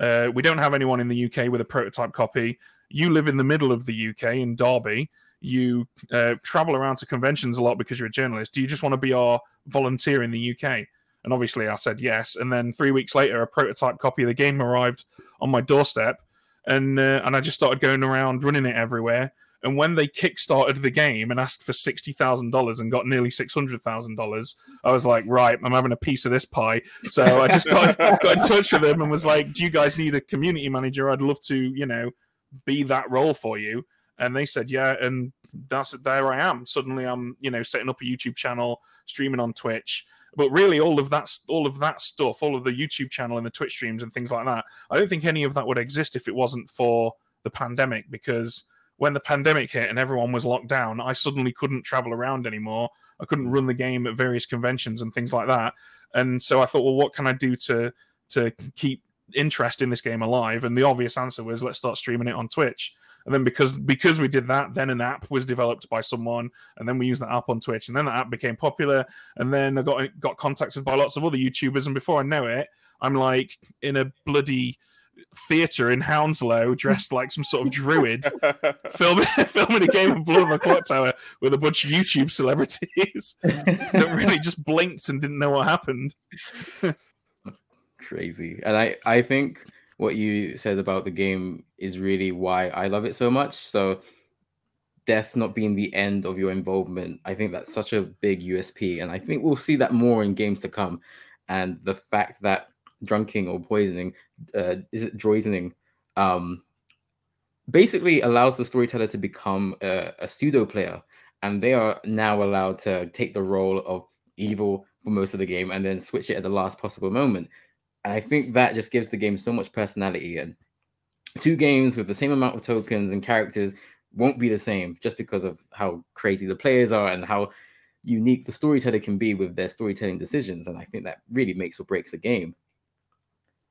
uh, we don't have anyone in the UK with a prototype copy you live in the middle of the UK in Derby. You uh, travel around to conventions a lot because you're a journalist. Do you just want to be our volunteer in the UK? And obviously, I said yes. And then three weeks later, a prototype copy of the game arrived on my doorstep, and uh, and I just started going around running it everywhere. And when they kickstarted the game and asked for sixty thousand dollars and got nearly six hundred thousand dollars, I was like, right, I'm having a piece of this pie. So I just got, (laughs) got in touch with them and was like, do you guys need a community manager? I'd love to, you know, be that role for you? And they said, yeah. And that's there I am. Suddenly I'm, you know, setting up a YouTube channel, streaming on Twitch. But really, all of that, all of that stuff, all of the YouTube channel and the Twitch streams and things like that, I don't think any of that would exist if it wasn't for the pandemic. Because when the pandemic hit and everyone was locked down, I suddenly couldn't travel around anymore. I couldn't hmm. run the game at various conventions and things like that. And so I thought, well, what can I do to to keep interest in this game alive? And the obvious answer was let's start streaming it on Twitch. And then because because we did that, then an app was developed by someone, and then we used that app on Twitch, and then that app became popular. And then I got got contacted by lots of other YouTubers, and before I know it, I'm like in a bloody theater in Hounslow, dressed like some sort of druid, (laughs) filming (laughs) filming a game of Blood on the Clocktower with a bunch of YouTube celebrities (laughs) that really just blinked and didn't know what happened crazy. And I I think what you said about the game is really why I love it so much. So death not being the end of your involvement, I think that's such a big USP, and I think we'll see that more in games to come. And the fact that drunking or poisoning, uh, is it poisoning, um, basically allows the storyteller to become a, a pseudo player, and they are now allowed to take the role of evil for most of the game and then switch it at the last possible moment. And I think that just gives the game so much personality. And two games with the same amount of tokens and characters won't be the same just because of how crazy the players are and how unique the storyteller can be with their storytelling decisions. And I think that really makes or breaks a game.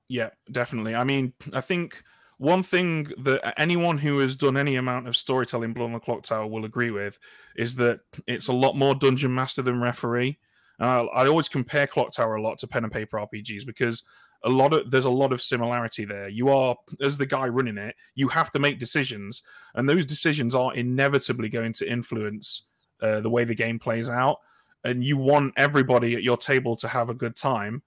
Yeah, definitely. I mean, I think one thing that anyone who has done any amount of storytelling Blood on the Clocktower will agree with is that it's a lot more dungeon master than referee. Uh, I always compare Clocktower a lot to pen and paper RPGs because a lot of there's a lot of similarity there. You are as the guy running it, you have to make decisions, and those decisions are inevitably going to influence uh, the way the game plays out. And you want everybody at your table to have a good time,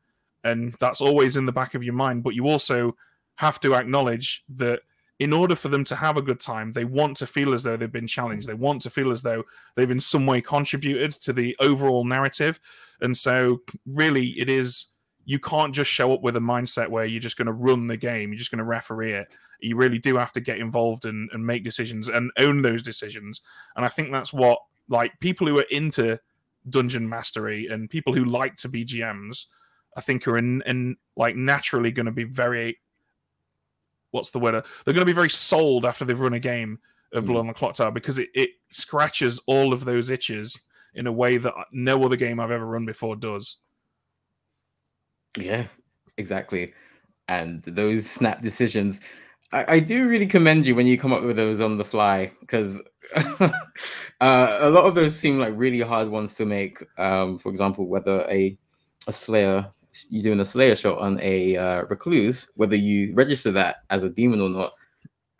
and that's always in the back of your mind. But you also have to acknowledge that in order for them to have a good time, they want to feel as though they've been challenged. They want to feel as though they've in some way contributed to the overall narrative. And so, really, it is you can't just show up with a mindset where you're just going to run the game, you're just going to referee it. You really do have to get involved and, and make decisions and own those decisions. And I think that's what, like, people who are into dungeon mastery and people who like to be GMs, I think are in, in like naturally going to be very what's the word? They're going to be very sold after they've run a game of Blood mm. on the Clocktower because it, it scratches all of those itches in a way that no other game I've ever run before does. Yeah, exactly. And those snap decisions, I, I do really commend you when you come up with those on the fly because (laughs) uh, a lot of those seem like really hard ones to make. Um, for example, whether a a Slayer you're doing a Slayer shot on a uh, recluse, whether you register that as a demon or not,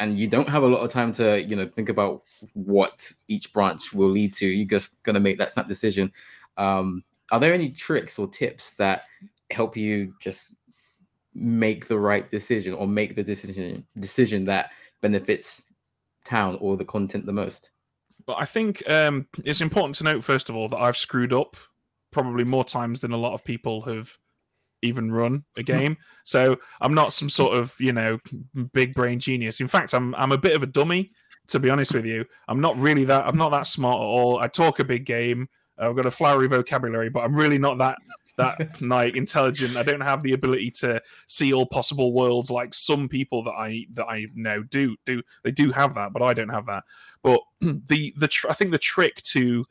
and you don't have a lot of time to you know think about what each branch will lead to. You're just gonna make that snap decision. Um, are there any tricks or tips that help you just make the right decision or make the decision decision that benefits town or the content the most? Well, I think um, it's important to note first of all that I've screwed up probably more times than a lot of people have even run a game. so I'm not some sort of you know big brain genius. In fact, I'm I'm a bit of a dummy to be honest with you. I'm not really that. I'm not that smart at all. I talk a big game. I've got a flowery vocabulary, but I'm really not that that (laughs) like intelligent. I don't have the ability to see all possible worlds like some people that I that I know do do. They do have that, but I don't have that. But (clears throat) the the tr- I think the trick to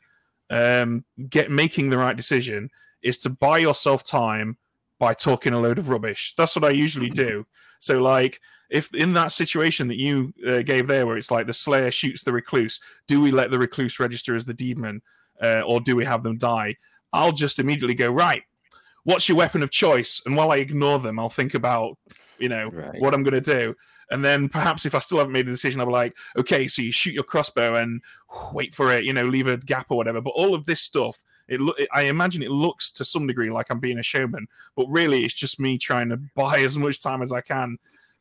um, get making the right decision is to buy yourself time by talking a load of rubbish. That's what I usually do. So, like, if in that situation that you uh, gave there, where it's like the Slayer shoots the recluse, do we let the recluse register as the demon, uh, or do we have them die? I'll just immediately go right. What's your weapon of choice? And while I ignore them, I'll think about, you know, right. what I'm going to do. And then perhaps if I still haven't made a decision, I'll be like, okay, so you shoot your crossbow and wait for it, you know, leave a gap or whatever. But all of this stuff it, it, I imagine it looks to some degree like I'm being a showman, but really it's just me trying to buy as much time as I can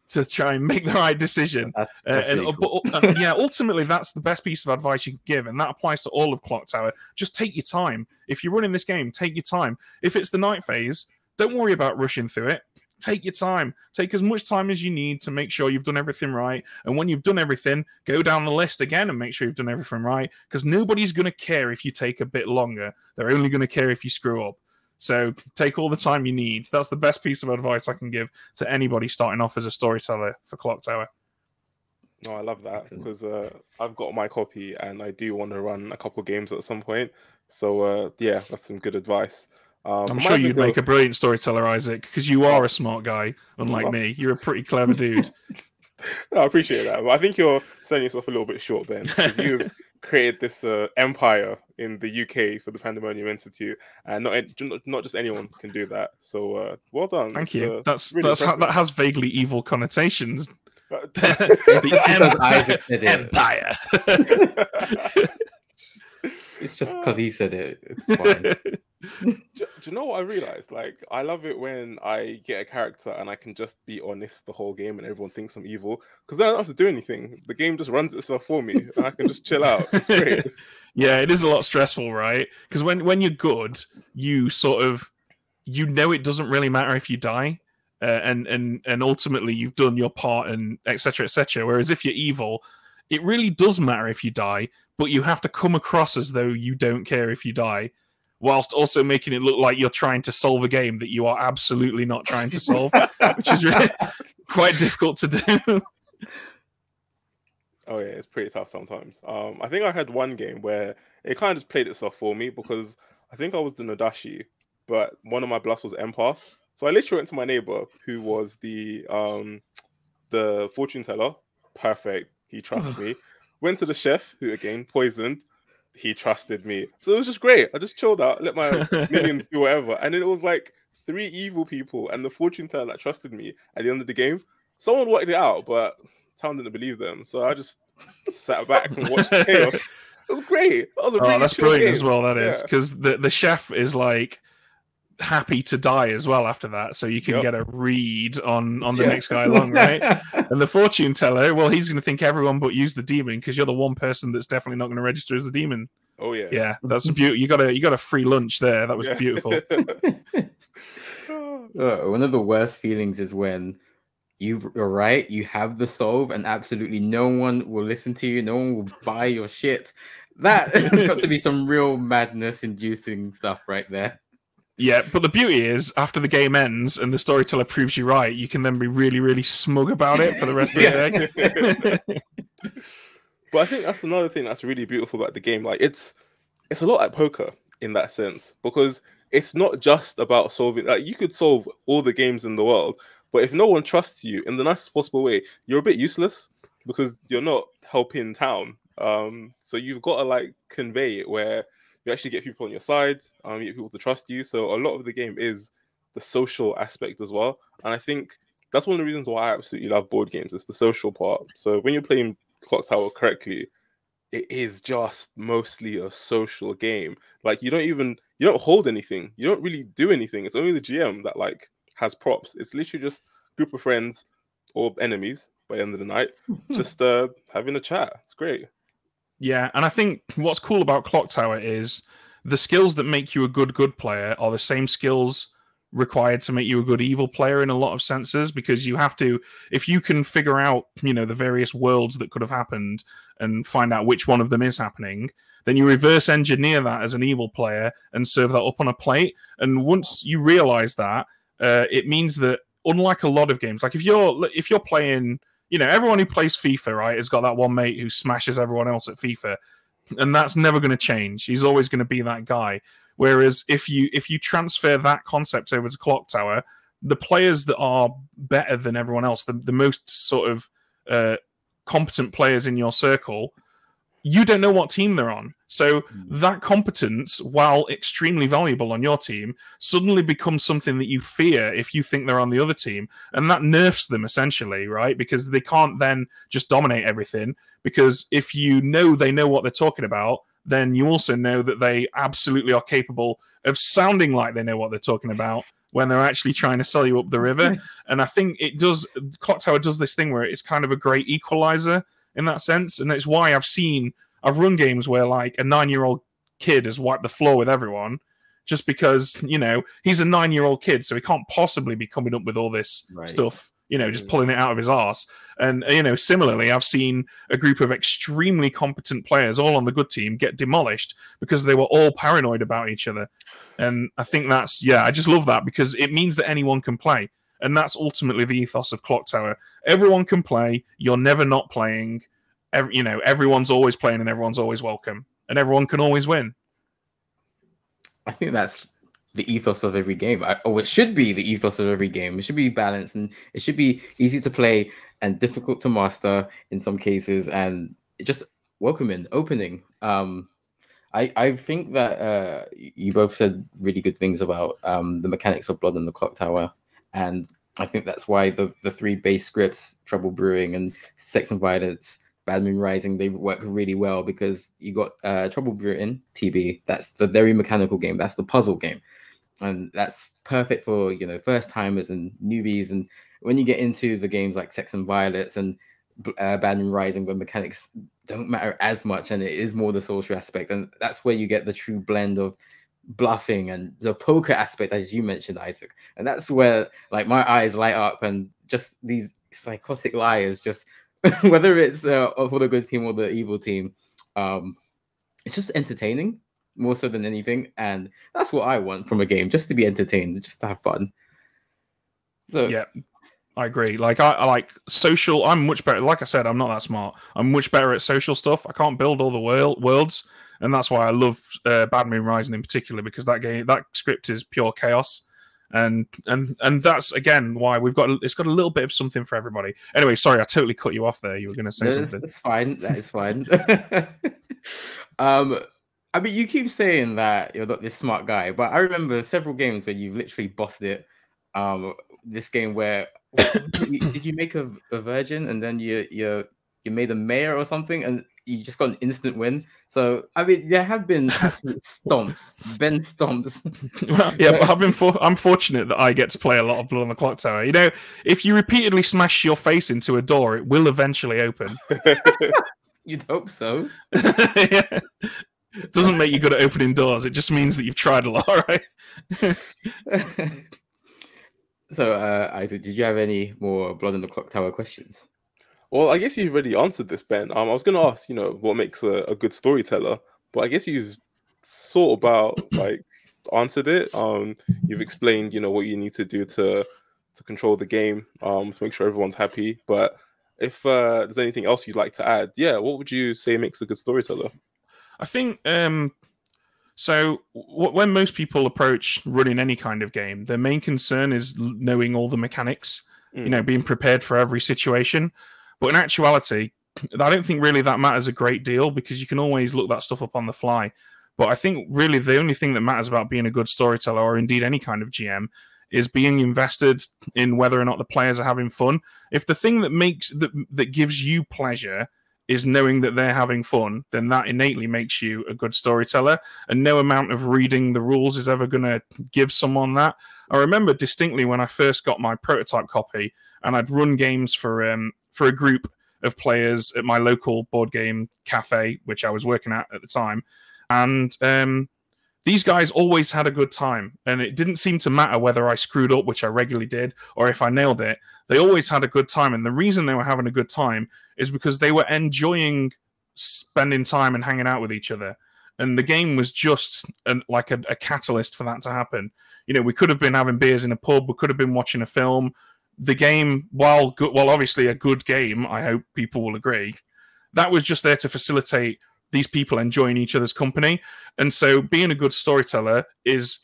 to try and make the right decision. Uh, and, cool. but, uh, yeah, (laughs) ultimately, that's the best piece of advice you can give, and that applies to all of Clocktower. Just take your time. If you're running this game, take your time. If it's the night phase, don't worry about rushing through it take your time. Take as much time as you need to make sure you've done everything right. And when you've done everything, go down the list again and make sure you've done everything right. Because nobody's going to care if you take a bit longer. They're only going to care if you screw up. So take all the time you need. That's the best piece of advice I can give to anybody starting off as a storyteller for Clock Tower. No, I love that because uh, I've got my copy and I do want to run a couple games at some point. So uh, yeah, that's some good advice. Um, I'm sure you'd make a brilliant storyteller, Isaac, because you are a smart guy, unlike me. You're a pretty clever dude. (laughs) no, I appreciate that, but I think you're selling yourself a little bit short, Ben. You've (laughs) created this uh, empire in the UK for the Pandemonium Institute, and not not just anyone can do that. So, uh, well done. Thank it's, you. Uh, that's really that's ha- that has vaguely evil connotations. the (laughs) empire. it's just because he said it. It's fine (laughs) do, do, you know what I realized? Like, I love it when I get a character and I can just be honest the whole game and everyone thinks I'm evil because I don't have to do anything. The game just runs itself for me and I can just chill out. It's great. (laughs) yeah, it is a lot stressful, right? Because when when you're good, you sort of you know it doesn't really matter if you die. Uh, and and and ultimately you've done your part and etc etc whereas if you're evil it really does matter if you die but you have to come across as though you don't care if you die whilst also making it look like you're trying to solve a game that you are absolutely not trying to solve, which is really (laughs) quite difficult to do. (laughs) Oh yeah, it's pretty tough sometimes. Um, I think I had one game where it kind of just played itself for me because I think I was the No Dashii, but one of my bluffs was empath. So I literally went to my neighbor who was the um the fortune teller. Perfect. He trusts me. (laughs) Went to the chef who again poisoned he trusted me. So it was just great. I just chilled out, let my (laughs) minions do whatever. And then it was like three evil people and the fortune teller that trusted me at the end of the game. Someone worked it out, but Town didn't believe them. So I just sat back and watched (laughs) chaos. It was great. That was a Oh, really that's brilliant game. as well. That is Yeah. because the the chef is like happy to die as well after that, so you can Yep. get a read on on the Yeah. next guy along, right? (laughs) And the fortune teller, well, he's going to think everyone but use the demon because you're the one person that's definitely not going to register as the demon. Oh yeah. Yeah, (laughs) that's beautiful. You got a you got a free lunch there. That was Yeah. beautiful. (laughs) Uh, one of the worst feelings is when you're right, you have the solve, and absolutely no one will listen to you, no one will buy your shit. That has got to be some real madness inducing stuff right there. Yeah, but the beauty is, after the game ends and the storyteller proves you right, you can then be really, really smug about it for the rest of the day. (laughs) But I think that's another thing that's really beautiful about the game. Like it's it's a lot like poker in that sense because it's not just about solving. Like you could solve all the games in the world, but if no one trusts you in the nicest possible way, you're a bit useless because you're not helping town. Um, so you've got to like convey it where you actually get people on your side, um, you get people to trust you. So a lot of the game is the social aspect as well, and I think that's one of the reasons why I absolutely love board games. It's the social part. So when you're playing Clocktower correctly, it is just mostly a social game. Like you don't even you don't hold anything. You don't really do anything. It's only the GM that like has props. It's literally just group of friends or enemies by the end of the night, just uh having a chat. It's great. Yeah, and I think what's cool about Clocktower is the skills that make you a good good player are the same skills required to make you a good evil player in a lot of senses because you have to if you can figure out you know the various worlds that could have happened and find out which one of them is happening then you reverse engineer that as an evil player and serve that up on a plate. And once you realize that uh, it means that unlike a lot of games like if you're if you're playing you know everyone who plays fifa right has got that one mate who smashes everyone else at fifa and that's never going to change. He's always going to be that guy. Whereas if you if you transfer that concept over to Clocktower the players that are better than everyone else the, the most sort of uh, competent players in your circle you don't know what team they're on so hmm. that competence while extremely valuable on your team suddenly becomes something that you fear if you think they're on the other team. And that nerfs them essentially right? Because they can't then just dominate everything. Because if you know they know what they're talking about then you also know that they absolutely are capable of sounding like they know what they're talking about when they're actually trying to sell you up the river. Hmm. And i think it does Clocktower does this thing where it's kind of a great equalizer in that sense. And it's why i've seen i've run games where like a nine year old kid has wiped the floor with everyone just because you know he's a nine year old kid so he can't possibly be coming up with all this Right. stuff you know just Mm. pulling it out of his arse. And you know similarly i've seen a group of extremely competent players all on the good team get demolished because they were all paranoid about each other. And i think that's yeah i just love that because it means that anyone can play. And that's ultimately the ethos of Clocktower. Everyone can play. You're never not playing Every, you know everyone's always playing and everyone's always welcome and everyone can always win I think that's the ethos of every game, or it should be the ethos of every game. It should be balanced and it should be easy to play and difficult to master in some cases, and just welcoming, opening. Um, I I think that uh, you both said really good things about um, the mechanics of Blood and the Clocktower, and I think that's why the the three base scripts, Trouble Brewing and Sects and Violets, Bad Moon Rising, they work really well because you got uh, Trouble Brewing, TB. That's the very mechanical game. That's the puzzle game, and that's perfect for you know first timers and newbies. And when you get into the games like Sects and Violets and uh, Bad Moon Rising, where mechanics don't matter as much, and it is more the social aspect, and that's where you get the true blend of bluffing and the poker aspect, as you mentioned, Isaac. And that's where like my eyes light up, and just these psychotic liars, just (laughs) whether it's uh, for the good team or the evil team, um, it's just entertaining more so than anything, and that's what I want from a game, just to be entertained, just to have fun. So Yeah. I agree. Like I, I like social. I'm much better. Like I said, I'm not that smart. I'm much better at social stuff. I can't build all the world, worlds, and that's why I love uh, Bad Moon Rising in particular because that game, that script is pure chaos, and and and that's again why we've got. It's got a little bit of something for everybody. Anyway, sorry, I totally cut you off there. You were going to say No, something. that's fine. That is fine. (laughs) um, I mean, you keep saying that you're not this smart guy, but I remember several games where you've literally bossed it. Um, this game where (coughs) did you, did you make a, a virgin and then you you you made a mayor or something and you just got an instant win. So I mean, there have been absolute (laughs) stomps, Ben stomps. (laughs) Well, yeah, but I've been for- I'm fortunate that I get to play a lot of Blood on the Clocktower. You know, if you repeatedly smash your face into a door, it will eventually open. (laughs) You'd hope so. Yeah. Doesn't make you good at opening doors. It just means that you've tried a lot, right? so, uh, Isaac, did you have any more Blood on the Clocktower questions? Well, I guess you've already answered this, Ben. Um, I was going to ask, you know, what makes a, a good storyteller, but I guess you've sort about (coughs) like answered it. Um, you've explained, you know, what you need to do to to control the game, um, to make sure everyone's happy. But if uh, there's anything else you'd like to add, yeah, what would you say makes a good storyteller? I think um, so. W- when most people approach running any kind of game, their main concern is l- knowing all the mechanics. You Mm. know, being prepared for every situation. But in actuality, (clears throat) I don't think really that matters a great deal because you can always look that stuff up on the fly. But I think really the only thing that matters about being a good storyteller, or indeed any kind of GM, is being invested in whether or not the players are having fun. If the thing that makes that that gives you pleasure is knowing that they're having fun, then that innately makes you a good storyteller. And no amount of reading the rules is ever going to give someone that. I remember distinctly when I first got my prototype copy, and I'd run games for um, for a group of players at my local board game cafe, which I was working at at the time, and um, these guys always had a good time, and it didn't seem to matter whether I screwed up, which I regularly did, or if I nailed it. They always had a good time, and the reason they were having a good time is because they were enjoying spending time and hanging out with each other. And the game was just an, like a, a catalyst for that to happen. You know, we could have been having beers in a pub, we could have been watching a film. The game, while good, well, obviously a good game, I hope people will agree, that was just there to facilitate these people enjoying each other's company. And so, being a good storyteller is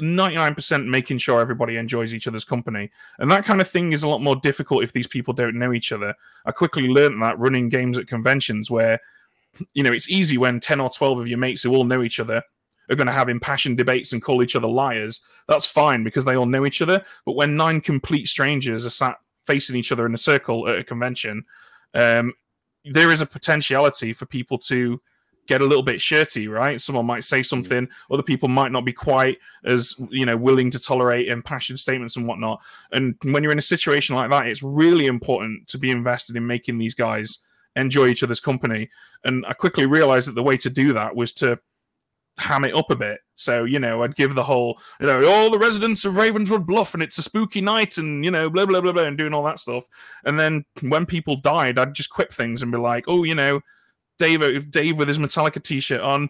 99% making sure everybody enjoys each other's company. And that kind of thing is a lot more difficult if these people don't know each other. I quickly learned that running games at conventions where, you know, it's easy when 10 or 12 of your mates who all know each other are going to have impassioned debates and call each other liars. That's fine because they all know each other. But when nine complete strangers are sat facing each other in a circle at a convention, um, there is a potentiality for people to get a little bit shirty, right? Someone might say something, other people might not be quite as you know willing to tolerate impassioned statements and whatnot. And when you're in a situation like that, it's really important to be invested in making these guys enjoy each other's company. And I quickly realized that the way to do that was to ham it up a bit. So, you know, I'd give the whole, you know, all the residents of Ravenswood Bluff and it's a spooky night and, you know, blah, blah, blah, blah, and doing all that stuff. And then when people died, I'd just quip things and be like, oh, you know, Dave, uh, Dave with his Metallica T-shirt on,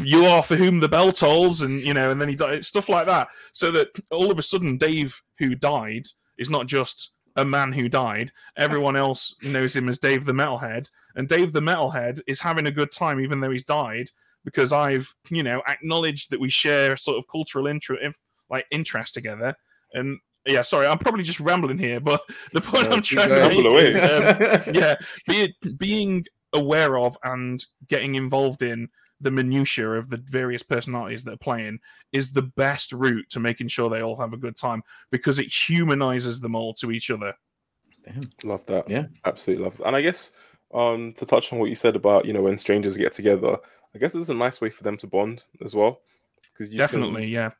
"You are for whom the bell tolls," and you know, and then he died, stuff like that. So that all of a sudden, Dave, who died, is not just a man who died. Everyone else knows him as Dave the Metalhead, and Dave the Metalhead is having a good time even though he's died because I've, you know, acknowledged that we share sort of cultural interest, like interest together, and. Yeah, sorry, I'm probably just rambling here, but (laughs) the point No, I'm trying to make away. is, um, (laughs) yeah, be, being aware of and getting involved in the minutiae of the various personalities that are playing is the best route to making sure they all have a good time because it humanizes them all to each other. Love that. Yeah. absolutely love that. And I guess um, to touch on what you said about you know when strangers get together, I guess it's a nice way for them to bond as well. Because Definitely, yeah.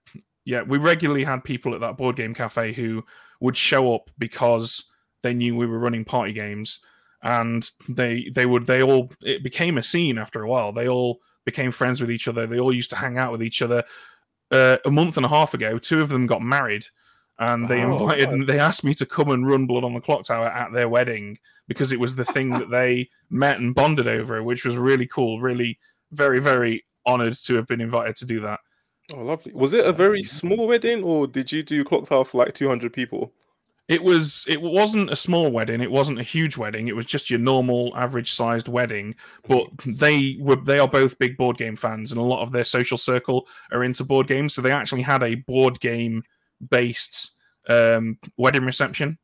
Yeah, we regularly had people at that board game cafe who would show up because they knew we were running party games and they they would they all it became a scene after a while. They all became friends with each other. They all used to hang out with each other. Uh, a month and a half ago, two of them got married and they Wow. invited they asked me to come and run blood on the Clocktower at their wedding because it was the thing that they (laughs) met and bonded over which was really cool really very very honored to have been invited to do that. Oh, lovely. Was it a very small wedding, or did you do Clocktower for like two hundred people? it was it wasn't a small wedding. It wasn't a huge wedding. It was just your normal average sized wedding. But they were they are both big board game fans and a lot of their social circle are into board games. So they actually had a board game based um wedding reception.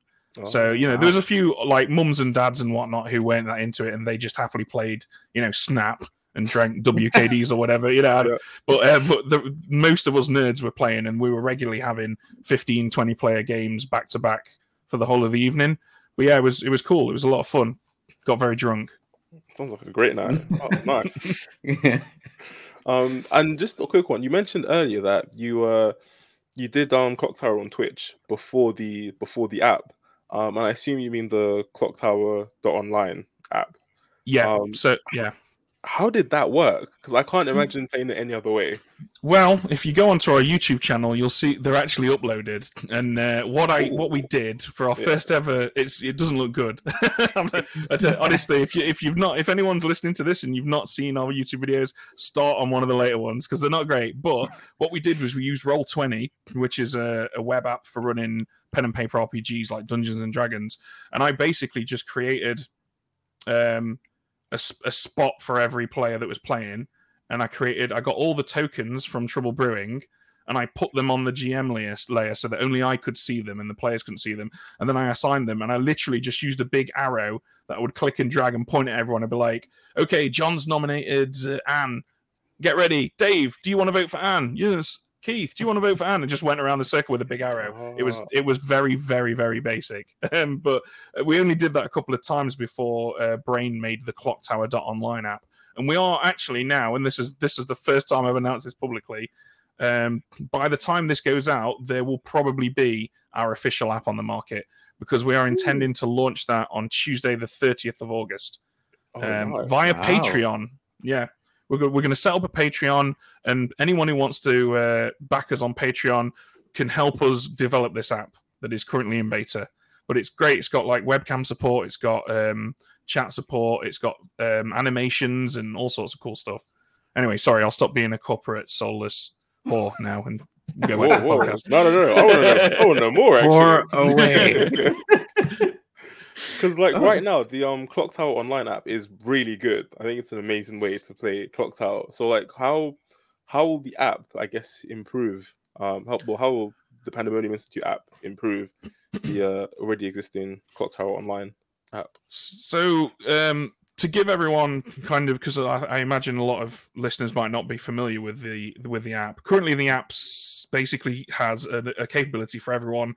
So Oh, you know, wow. there was a few like mums and dads and whatnot who weren't that into it, and they just happily played, you know, Snap and drank WKDs or whatever, you know. Yeah. But uh, but the, most of us nerds were playing, and we were regularly having 15, 20 player games back to back for the whole of the evening. But yeah, it was it was cool. It was a lot of fun. Got very drunk. Sounds like a great night. (laughs) Oh, nice. yeah. Um, and just a quick one. You mentioned earlier that you uh you did um Clocktower on Twitch before the before the app. Um, and I assume you mean the Clocktower online app. Yeah. Um, so yeah. How did that work? Because I can't imagine playing it any other way. Well, if you go onto our YouTube channel, you'll see they're actually uploaded. And uh, what I what we did for our Yeah. first ever, it's it doesn't look good. (laughs) Honestly, if you if you've not if anyone's listening to this and you've not seen our YouTube videos, start on one of the later ones because they're not great. But (laughs) what we did was we used Roll Twenty, which is a, a web app for running pen and paper RPGs like Dungeons and Dragons, and I basically just created um a, a spot for every player that was playing and I created I got all the tokens from Trouble Brewing and I put them on the GM layer so that only I could see them and the players couldn't see them. And then I assigned them and I literally just used a big arrow that I would click and drag and point at everyone and be like, okay, John's nominated uh, Anne. Get ready. Dave, do you want to vote for Anne? Yes. Keith, do you want to vote for Anne? And just went around the circle with a big arrow. It was Ah. it was very very very basic. (laughs) Um, but we only did that a couple of times before uh, Brain made the Clocktower online app, and we are actually now, and this is this is the first time I've announced this publicly. Um, by the time this goes out, there will probably be our official app on the market because we are intending to launch that on Tuesday, the 30th of August Oh, um, via Wow. Patreon. Yeah, we're go- we're going to set up a Patreon, and anyone who wants to uh, back us on Patreon can help us develop this app that is currently in beta. But it's great. It's got like webcam support. It's got um, chat support. It's got um, animations and all sorts of cool stuff. Anyway, sorry, I'll stop being a corporate soulless whore now and go (laughs) Whoa, back to the whoa. podcast. No, no, no. I want to know, I wanna know more, Pour actually. away. (laughs) Because, like, Oh. right now, the um Clocktower online app is really good. I think it's an amazing way to play Clocktower. So, like, how how will the app, I guess, improve? Um, how, well, how will the Pandemonium Institute app improve the uh, already existing Clocktower online app? So, um, to give everyone kind of because I, I imagine a lot of listeners might not be familiar with the with the app. Currently, the app basically has a, a capability for everyone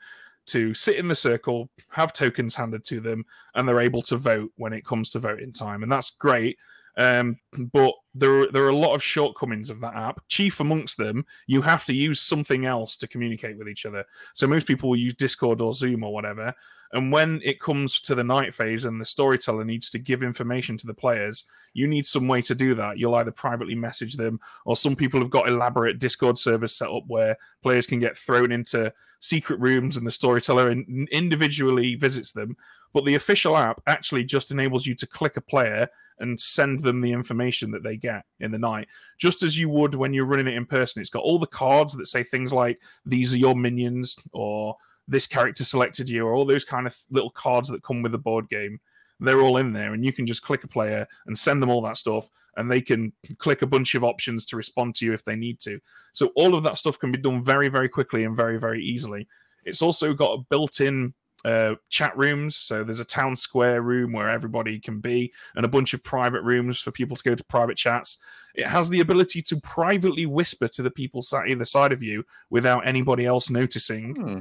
to sit in the circle, have tokens handed to them, and they're able to vote when it comes to voting time, and that's great. Um, but there, there are a lot of shortcomings of that app. Chief amongst them, you have to use something else to communicate with each other. So most people will use Discord or Zoom or whatever. And when it comes to the night phase and the storyteller needs to give information to the players, you need some way to do that. You'll either privately message them, or some people have got elaborate Discord servers set up where players can get thrown into secret rooms and the storyteller in- individually visits them. But the official app actually just enables you to click a player and send them the information that they get in the night, just as you would when you're running it in person. It's got all the cards that say things like, these are your minions, or this character selected you, or all those kind of little cards that come with the board game. They're all in there, and you can just click a player and send them all that stuff, and they can click a bunch of options to respond to you if they need to. So all of that stuff can be done very, very quickly and very, very easily. It's also got a built-in uh, chat rooms. So there's a town square room where everybody can be, and a bunch of private rooms for people to go to private chats. It has the ability to privately whisper to the people sat either side of you without anybody else noticing. Hmm.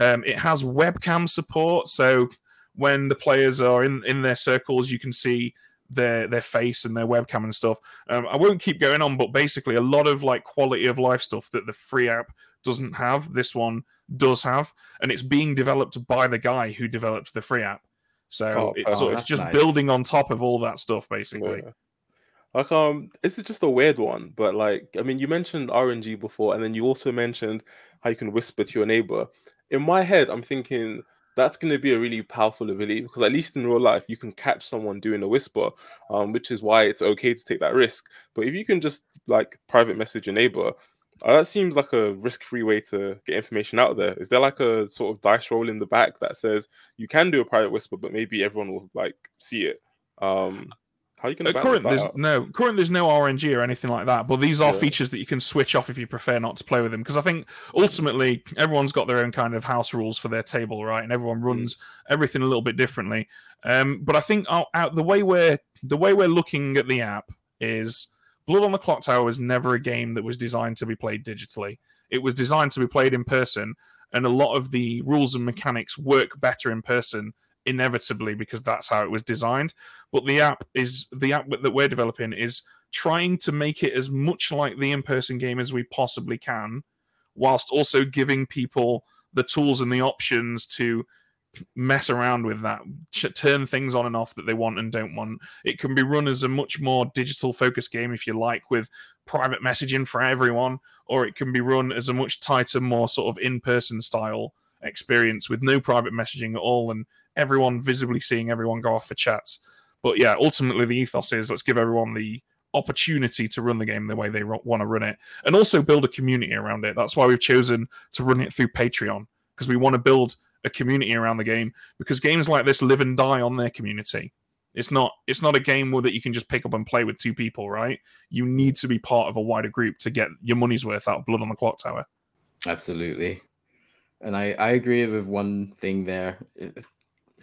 Um, it has webcam support, so when the players are in in their circles, you can see their their face and their webcam and stuff. Um, I won't keep going on, but basically, a lot of like quality of life stuff that the free app doesn't have, this one does have, and it's being developed by the guy who developed the free app. So Oh, it's, oh, it's just nice. building on top of all that stuff, basically. Yeah. Like um, this is just a weird one, but like I mean, you mentioned RNG before, and then you also mentioned how you can whisper to your neighbor. In my head, I'm thinking that's going to be a really powerful ability because at least in real life, you can catch someone doing a whisper, um, which is why it's okay to take that risk. But if you can just like private message your neighbor, uh, that seems like a risk-free way to get information out there. Is there like a sort of dice roll in the back that says you can do a private whisper, but maybe everyone will like see it? Um, how you can Uh, balance current, that there's out? no current. There's no RNG or anything like that. But these are Yeah. features that you can switch off if you prefer not to play with them. Because I think ultimately everyone's got their own kind of house rules for their table, right? And everyone runs everything a little bit differently. Um, but I think out, out the way we're the way we're looking at the app is Blood on the Clocktower was never a game that was designed to be played digitally. It was designed to be played in person, and a lot of the rules and mechanics work better in person inevitably because that's how it was designed. But the app is the app that we're developing is trying to make it as much like the in-person game as we possibly can, whilst also giving people the tools and the options to mess around with that, turn things on and off that they want and don't want. It can be run as a much more digital focused game, if you like, with private messaging for everyone, or it can be run as a much tighter, more sort of in person style experience with no private messaging at all and everyone visibly seeing everyone go off for chats. But yeah, ultimately the ethos is let's give everyone the opportunity to run the game the way they want to run it and also build a community around it. That's why we've chosen to run it through Patreon because we want to build a community around the game because games like this live and die on their community. It's not it's not a game where that you can just pick up and play with two people, right? You need to be part of a wider group to get your money's worth out of Blood on the Clocktower. Absolutely. And I, I agree with one thing there.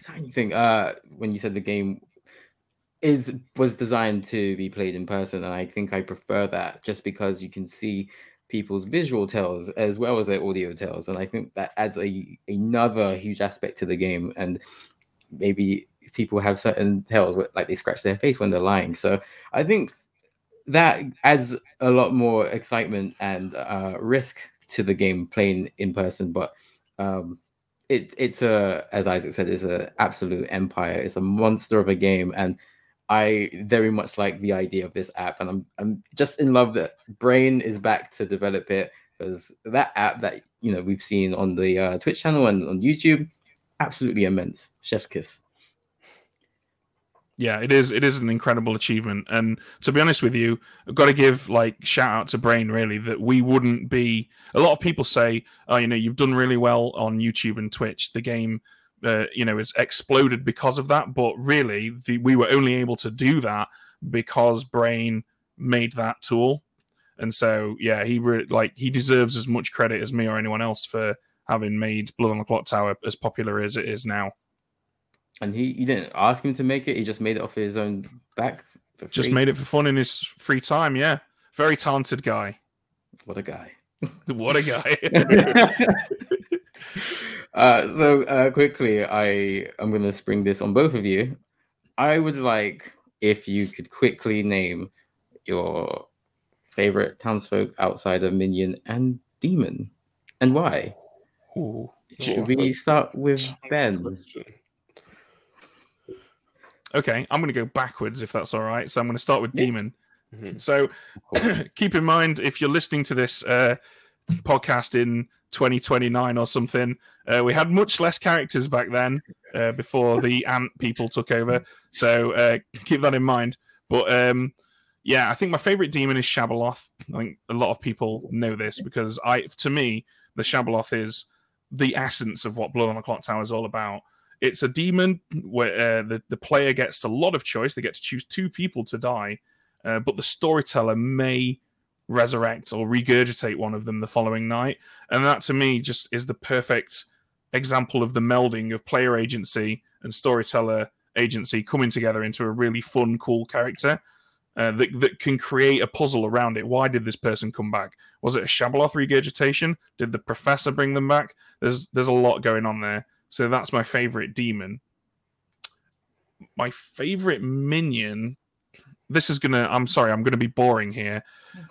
Tiny thing. Uh when you said the game is was designed to be played in person, and I think I prefer that just because you can see people's visual tells as well as their audio tells, and I think that adds a another huge aspect to the game. And maybe people have certain tells like they scratch their face when they're lying. So I think that adds a lot more excitement and uh, risk to the game playing in person. But um, it, it's a, as Isaac said, it's an absolute empire. It's a monster of a game, and I very much like the idea of this app, and I'm I'm just in love that Brain is back to develop it because that app that you know we've seen on the uh, Twitch channel and on YouTube, absolutely immense. Chef's kiss. Yeah, it is. It is an incredible achievement, and to be honest with you, I've got to give like shout out to Brain really that we wouldn't be. A lot of people say, "Oh, you know, you've done really well on YouTube and Twitch. The game uh, you know, has exploded because of that. But really, the, we were only able to do that because Brain made that tool. And so, yeah, he re- like he deserves as much credit as me or anyone else for having made Blood on the Clocktower as popular as it is now. And he, he didn't ask him to make it; he just made it off his own back. Just made it for fun in his free time. Yeah, very talented guy. What a guy! (laughs) what a guy! (laughs) Uh, so uh, quickly, I I'm gonna spring this on both of you. I would like if you could quickly name your favorite townsfolk outside of Minion and Demon, and why. Ooh, Should we start with Ben? Okay, I'm going to go backwards if that's all right. So I'm going to start with. Demon. Mm-hmm. So (clears throat) keep in mind if you're listening to this uh, podcast in 2029 or something. Uh, we had much less characters back then uh, before the (laughs) ant people took over. So uh, keep that in mind. But um, yeah, I think my favorite demon is Shabaloth. I think a lot of people know this because I, to me, the Shabaloth is the essence of what Blood on the Clocktower is all about. It's a demon where uh, the, the player gets a lot of choice. They get to choose two people to die, uh, but the storyteller may resurrect or regurgitate one of them the following night. And that to me just is the perfect example of the melding of player agency and storyteller agency coming together into a really fun, cool character. Uh, that, that can create a puzzle around it. Why did this person come back? Was it a Shabaloth regurgitation? Did the professor bring them back? There's there's a lot going on there. So that's my favorite demon. My favorite minion this is gonna. I'm sorry, I'm gonna be boring here,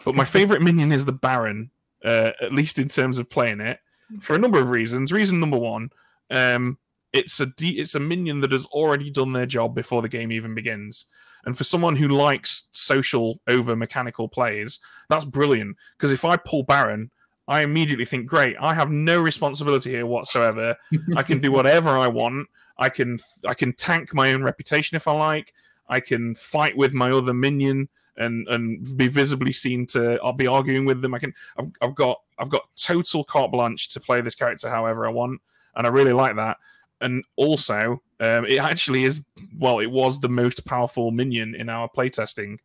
but my (laughs) favorite minion is the Baron. Uh, at least in terms of playing it, for a number of reasons. Reason number one, um, it's a de- it's a minion that has already done their job before the game even begins. And for someone who likes social over mechanical plays, that's brilliant. Because if I pull Baron, I immediately think, great, I have no responsibility here whatsoever. I can do whatever I want. I can I can tank my own reputation if I like. I can fight with my other minion and and be visibly seen to I'll be arguing with them. I can I've, I've got I've got total carte blanche to play this character however I want, and I really like that. And also, um, it actually is well, it was the most powerful minion in our playtesting.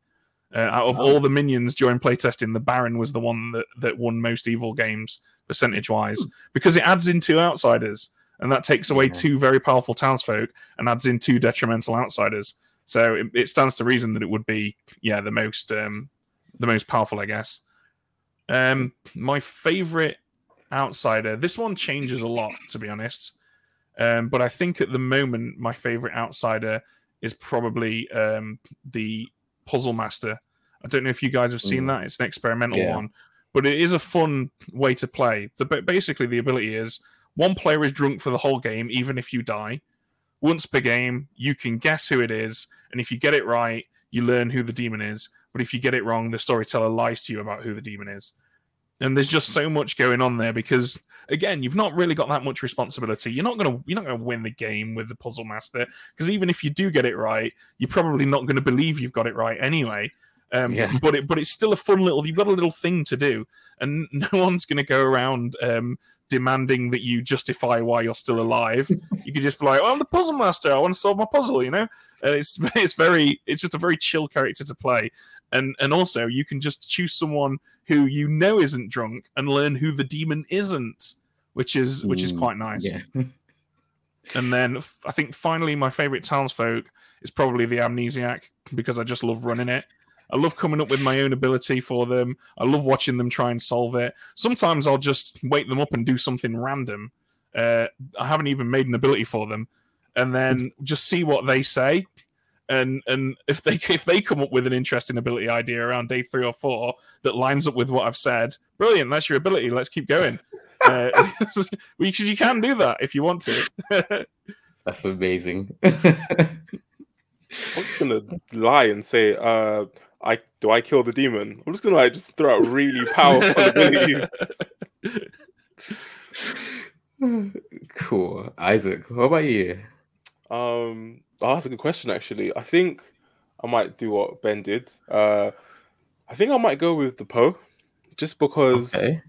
Uh, out of all the minions during playtesting, the Baron was the one that, that won most evil games percentage wise hmm. because it adds in two outsiders, and that takes away yeah. two very powerful townsfolk and adds in two detrimental outsiders. So it, it, stands to reason that it would be, yeah, the most um, the most powerful, I guess. Um, my favorite outsider. This one changes a lot, to be honest. Um, but I think at the moment, my favorite outsider is probably um, the Puzzlemaster. I don't know if you guys have seen Mm. that. It's an experimental Yeah. one, but it is a fun way to play. The basically the ability is one player is drunk for the whole game, even if you die. Once per game, you can guess who it is, and if you get it right, you learn who the demon is. But if you get it wrong, the storyteller lies to you about who the demon is. And there's just so much going on there because again, you've not really got that much responsibility. You're not gonna you're not gonna win the game with the Puzzlemaster because even if you do get it right, you're probably not going to believe you've got it right anyway. Um, Yeah. But it but it's still a fun little. You've got a little thing to do, and (laughs) no one's going to go around um, demanding that you justify why you're still alive. (laughs) you can just be like, "Oh, I'm the Puzzlemaster. I want to solve my puzzle," you know. And it's (laughs) it's very it's just a very chill character to play, and and also you can just choose someone who you know isn't drunk and learn who the demon isn't, which is which is quite nice. Yeah. (laughs) And then I think finally my favorite townsfolk is probably the amnesiac because I just love running it. I love coming up with my own ability for them. I love watching them try and solve it. Sometimes I'll just wake them up and do something random. Uh, I haven't even made an ability for them, and then just see what they say. And and if they if they come up with an interesting ability idea around day three or four that lines up with what I've said, brilliant. That's your ability. Let's keep going. (laughs) Uh, (laughs) because you can do that if you want to. (laughs) That's amazing. I'm just gonna lie and say, uh, I do I kill the demon? I'm just gonna like just throw out really powerful abilities. cool. Isaac, what about you? Um, oh, that's a good question. Actually, I think I might do what Ben did. Uh, I think I might go with the Po, just because, Okay.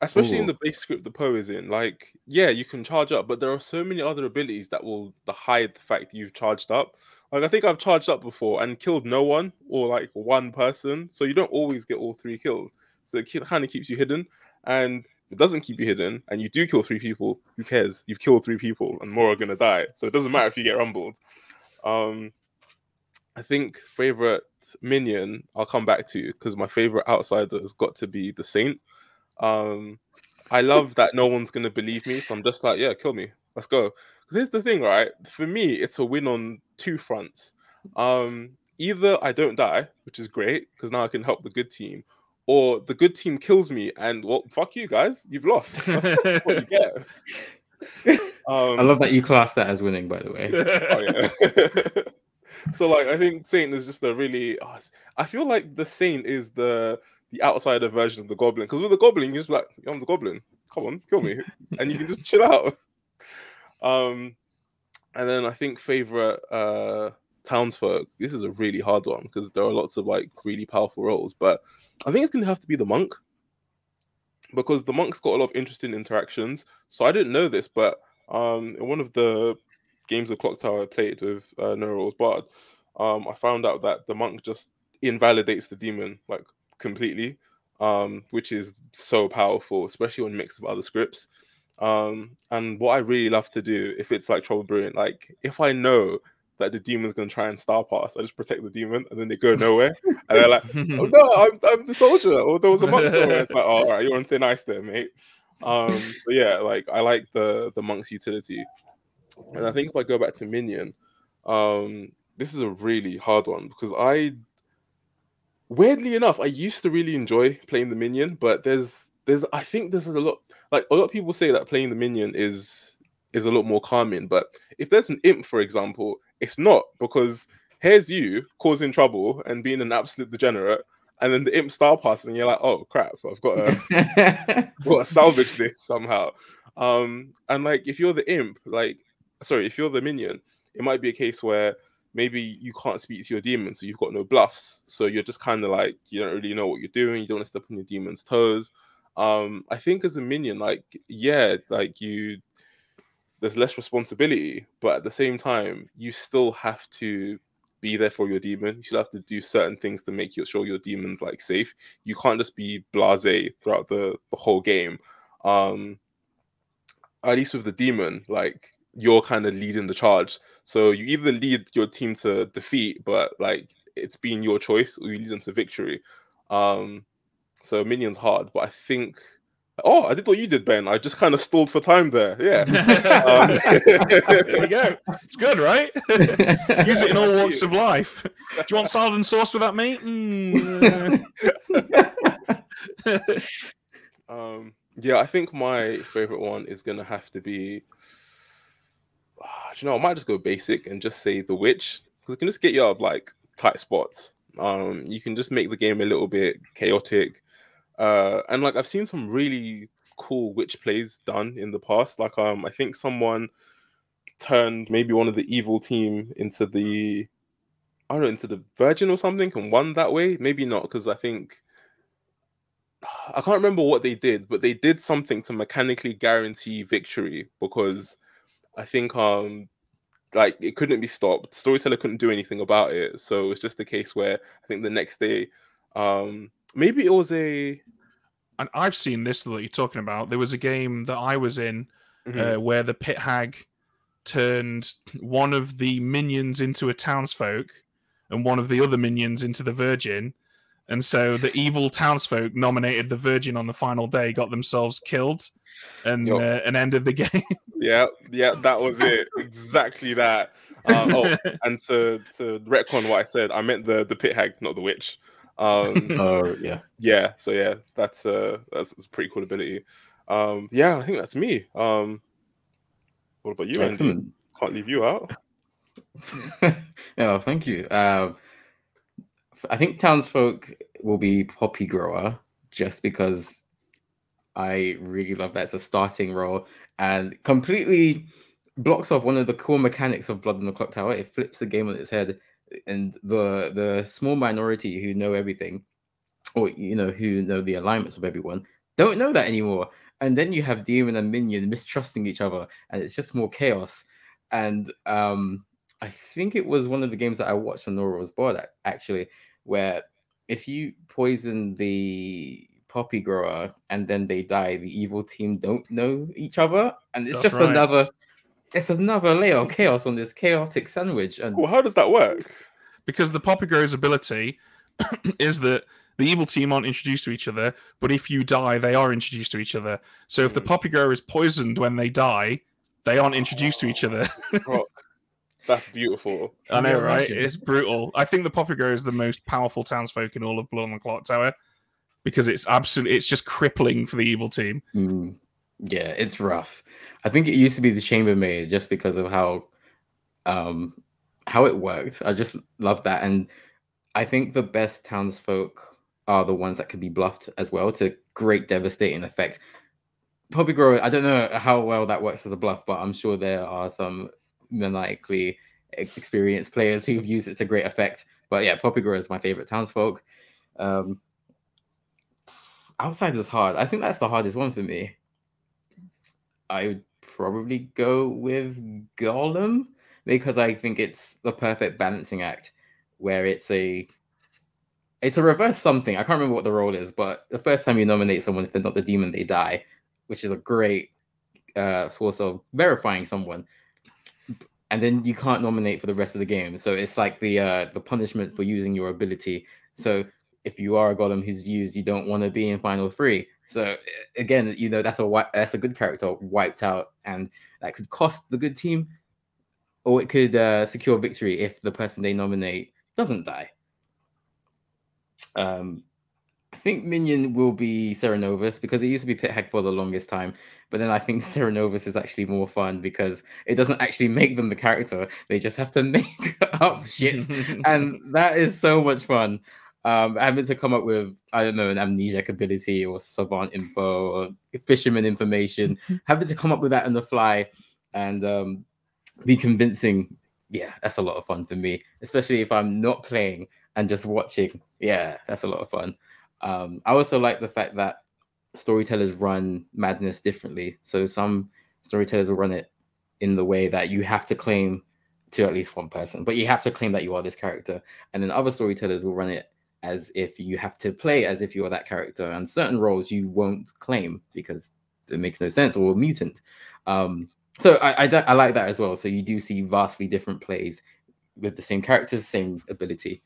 especially in the base script the Po is in. Like, yeah, you can charge up, but there are so many other abilities that will hide the fact that you've charged up. Like, I think I've charged up before and killed no one or like one person, so you don't always get all three kills. So it kind of keeps you hidden, and it doesn't keep you hidden, and you do kill three people. Who cares? You've killed three people, and more are gonna die. So it doesn't matter if you get rumbled. Um, I think favorite minion I'll come back to because my favorite outsider has got to be the Saint. Um, I love that no one's gonna believe me, so I'm just like, yeah, kill me, let's go. Because here's the thing, right? For me, it's a win on two fronts. Um, either I don't die, which is great because now I can help the good team, or the good team kills me, and well, fuck you guys, you've lost. (laughs) What you get. (laughs) Um, I love that you class that as winning, by the way. (laughs) oh, yeah. so like I think Saint is just a really oh, I feel like the Saint is the the outsider version of the Goblin because with the Goblin you just like I'm the Goblin come on kill me and you can just chill out um and then I think favorite uh townsfolk this is a really hard one because there are lots of like really powerful roles but I think it's gonna have to be the monk because the monk's got a lot of interesting interactions so I didn't know this but um in one of the games of Clocktower I played with uh, No Bard, um, I found out that the monk just invalidates the demon like completely, um, which is so powerful, especially when mixed with other scripts. Um, and what I really love to do, if it's like Trouble Brewing, like if I know that the demon's gonna try and star pass, I just protect the demon, and then they go nowhere, (laughs) and they're like, "Oh no, I'm, I'm the soldier," or there was a monk somewhere. It's like, "Oh, all right, you're on thin ice there, mate." Um, so yeah, like I like the the monk's utility. And I think if I go back to Minion, um, this is a really hard one because I, weirdly enough, I used to really enjoy playing the Minion, but there's there's I think there's a lot like a lot of people say that playing the Minion is is a lot more calming, but if there's an imp, for example, it's not because here's you causing trouble and being an absolute degenerate, and then the imp star passes, and you're like, oh crap, I've got to got to salvage this somehow. Um, and like if you're the imp, like sorry, if you're the minion, it might be a case where maybe you can't speak to your demon, so you've got no bluffs. So you're just kind of like you don't really know what you're doing. You don't want to step on your demon's toes. Um, I think as a minion, like yeah, like you, there's less responsibility, but at the same time, you still have to be there for your demon. You still have to do certain things to make sure your demon's like safe. You can't just be blasé throughout the the whole game. Um, at least with the demon, like you're kind of leading the charge. So you either lead your team to defeat, but like it's been your choice, or you lead them to victory. Um, so Minion's hard, but I think. Oh, I did what you did, Ben. I just kind of stalled for time there. Yeah. (laughs) um, there we go. It's good, right? (laughs) Use it in all walks of life. Do you want salad and sauce with that, mate? Mm. (laughs) um, yeah, I think my favorite one is gonna have to be. Uh, you know, I might just go basic and just say the witch because it can just get you out of like tight spots. Um, you can just make the game a little bit chaotic. Uh, and like I've seen some really cool witch plays done in the past. Like um, I think someone turned maybe one of the evil team into the I don't know into the Virgin or something and won that way. Maybe not because I think I can't remember what they did, but they did something to mechanically guarantee victory because I think um like it couldn't be stopped. Storyteller couldn't do anything about it. So it's just the case where I think the next day um maybe it was a and I've seen this that you're talking about. There was a game that I was in Mhm. uh, where the pit hag turned one of the minions into a townsfolk and one of the other minions into the virgin. And so the (laughs) evil townsfolk nominated the virgin on the final day, got themselves killed, and Yo. uh, and ended the (laughs) game. yeah, yeah, that was it. exactly that. Uh, oh, (laughs) and to to retcon what I said, I meant the the pit hag, not the witch. Um, (laughs) oh yeah. yeah, so yeah, that's uh that's, that's a pretty cool ability. Um, yeah, I think that's me. Um, what about you, Andy? Can't leave you out. (laughs) oh, thank you. Um, f- I think townsfolk will be poppy grower just because I really love that. It's a starting role and completely blocks off one of the core mechanics of Blood in the Clocktower. It flips the game on its head, and the the small minority who know everything, or you know who know the alignments of everyone, don't know that anymore. And then you have demon and minion mistrusting each other, and it's just more chaos. And um, I think it was one of the games that I watched on Nora's board ac- actually, where if you poison the poppy grower and then they die, the evil team don't know each other, and it's That's just right. another. It's another layer of chaos on this chaotic sandwich, and Well, how does that work? because the Poppy Grow's ability (clears throat) is that the evil team aren't introduced to each other, but if you die, they are introduced to each other. So if the Mm. Poppy Grower is poisoned when they die, they aren't introduced to each other. (laughs) That's beautiful. I Can you know, right? imagine? It's brutal. I think the Poppy Grower is the most powerful townsfolk in all of Blood on the Clocktower because it's absolutely it's just crippling for the evil team. Mm, yeah, it's rough. I think it used to be the chambermaid just because of how um how it worked. I just love that. And I think the best townsfolk are the ones that can be bluffed as well to great devastating effect. Poppy Grower, I don't know how well that works as a bluff, but I'm sure there are some maniacally experienced players who've used it to great effect. But yeah, Poppy Grower is my favorite townsfolk. Um outside is hard. I think that's the hardest one for me. I would probably go with Golem because I think it's the perfect balancing act where it's a it's a reverse something. I can't remember what the role is, but the first time you nominate someone, if they're not the demon, they die, which is a great uh, source of verifying someone. And then you can't nominate for the rest of the game. So it's like the uh, the punishment for using your ability. So if you are a golem who's used, you don't want to be in final three. So again, you know that's a that's a good character wiped out, and that could cost the good team, or it could uh, secure victory if the person they nominate doesn't die. Um, I think Minion will be Cerenovus because it used to be Pit Hag for the longest time, but then I think Cerenovus is actually more fun because it doesn't actually make them the character; they just have to (laughs) make up shit and (laughs) that is so much fun. Um, having to come up with I don't know an amnesiac ability or savant info or fisherman information, (laughs) having to come up with that on the fly and um, be convincing. Yeah, that's a lot of fun for me, especially if I'm not playing and just watching. Yeah, that's a lot of fun. Um, I also like the fact that storytellers run madness differently. So some storytellers will run it in the way that you have to claim to at least one person, but you have to claim that you are this character. And then other storytellers will run it as if you have to play as if you are that character. And certain roles you won't claim because it makes no sense or mutant. Um, so I, I, I like that as well. So you do see vastly different plays with the same characters, same ability.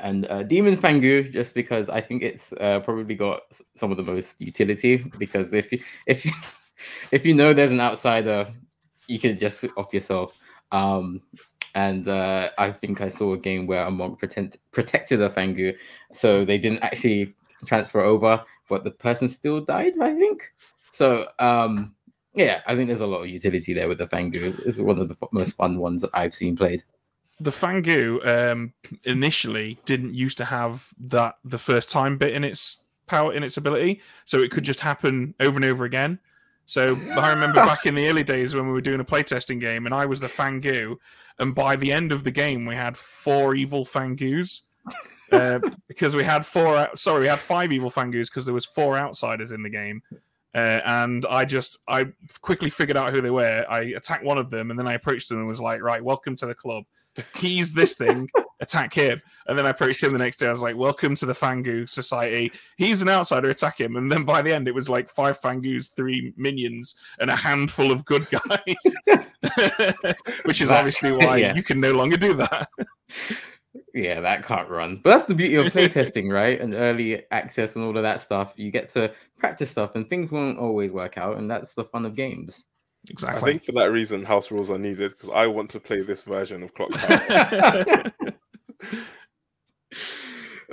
and uh, Demon Fang Gu, just because I think it's uh, probably got some of the most utility. Because if you if you (laughs) if you know there's an outsider, you can just off yourself. Um, and uh, I think I saw a game where a monk pretend, protected a Fang Gu, so they didn't actually transfer over, but the person still died. I think so. Um, yeah, I think there's a lot of utility there with the Fang Gu. It's one of the f- most fun ones that I've seen played. the Fang Gu um, initially didn't used to have that the first time bit in its power in its ability, so it could just happen over and over again. So I remember back in the early days when we were doing a playtesting game, and I was the Fang Gu, and by the end of the game we had four evil Fang Gus. Uh, (laughs) because we had four, sorry, we had five evil Fang Gus because there was four outsiders in the game, uh, and I just I quickly figured out who they were. I attacked one of them, and then I approached them and was like, "Right, welcome to the club." he's this thing, (laughs) attack him. And then I approached him the next day. I was like, Welcome to the Fang Gu Society. He's an outsider, attack him. And then by the end, it was like five Fang Gus, three minions, and a handful of good guys. (laughs) Which is That- obviously (laughs) why yeah. you can no longer do that. Yeah, that can't run. But that's the beauty of playtesting, (laughs) right? And early access and all of that stuff. You get to practice stuff and things won't always work out. And that's the fun of games. Exactly. I think for that reason, house rules are needed because I want to play this version of Clocktower.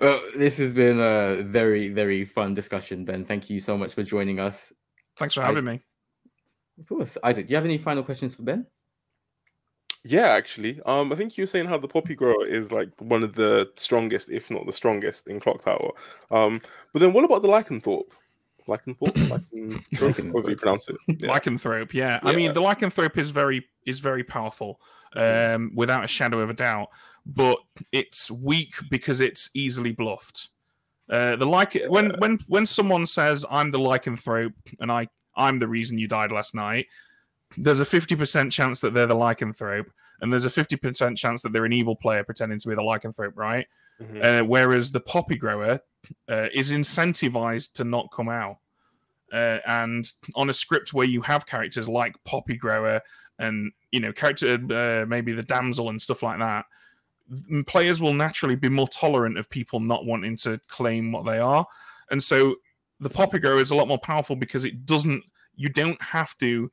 Well, this has been a very, very fun discussion, Ben. Thank you so much for joining us. Thanks for having me. Of course. Isaac, do you have any final questions for Ben? yeah, actually, um, I think you were saying how the Poppy Grower is like one of the strongest, if not the strongest, in Clocktower. Um, but then what about the Lycanthorpe? Lycanthorpe, Lycan... (laughs) Lycanthrope. however you pronounce it. Yeah. Lycanthrope, yeah. I mean, the Lycanthrope is very is very powerful, um, without a shadow of a doubt. But it's weak because it's easily bluffed. Uh, the like when when when someone says I'm the Lycanthrope and I I'm the reason you died last night, there's a fifty percent chance that they're the Lycanthrope, and there's a fifty percent chance that they're an evil player pretending to be the Lycanthrope, right? Mhm. Uh, whereas the poppy grower uh, is incentivized to not come out. Uh, and on a script where you have characters like poppy grower and you know character uh, maybe the damsel and stuff like that, players will naturally be more tolerant of people not wanting to claim what they are. And so the poppy grower is a lot more powerful because it doesn't. You don't have to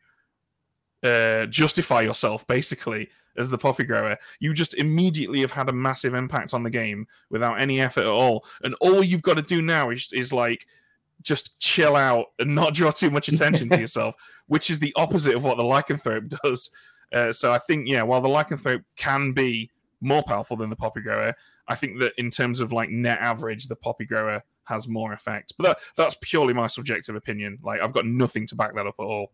uh, justify yourself basically as the poppy grower. You just immediately have had a massive impact on the game without any effort at all. And all you've got to do now is is like just chill out and not draw too much attention to (laughs) yourself, which is the opposite of what the lycanthrope (laughs) does. Uh, so I think yeah, while the lycanthrope can be more powerful than the poppy grower, I think that in terms of like net average, the poppy grower has more effect. But that, that's purely my subjective opinion. Like I've got nothing to back that up at all.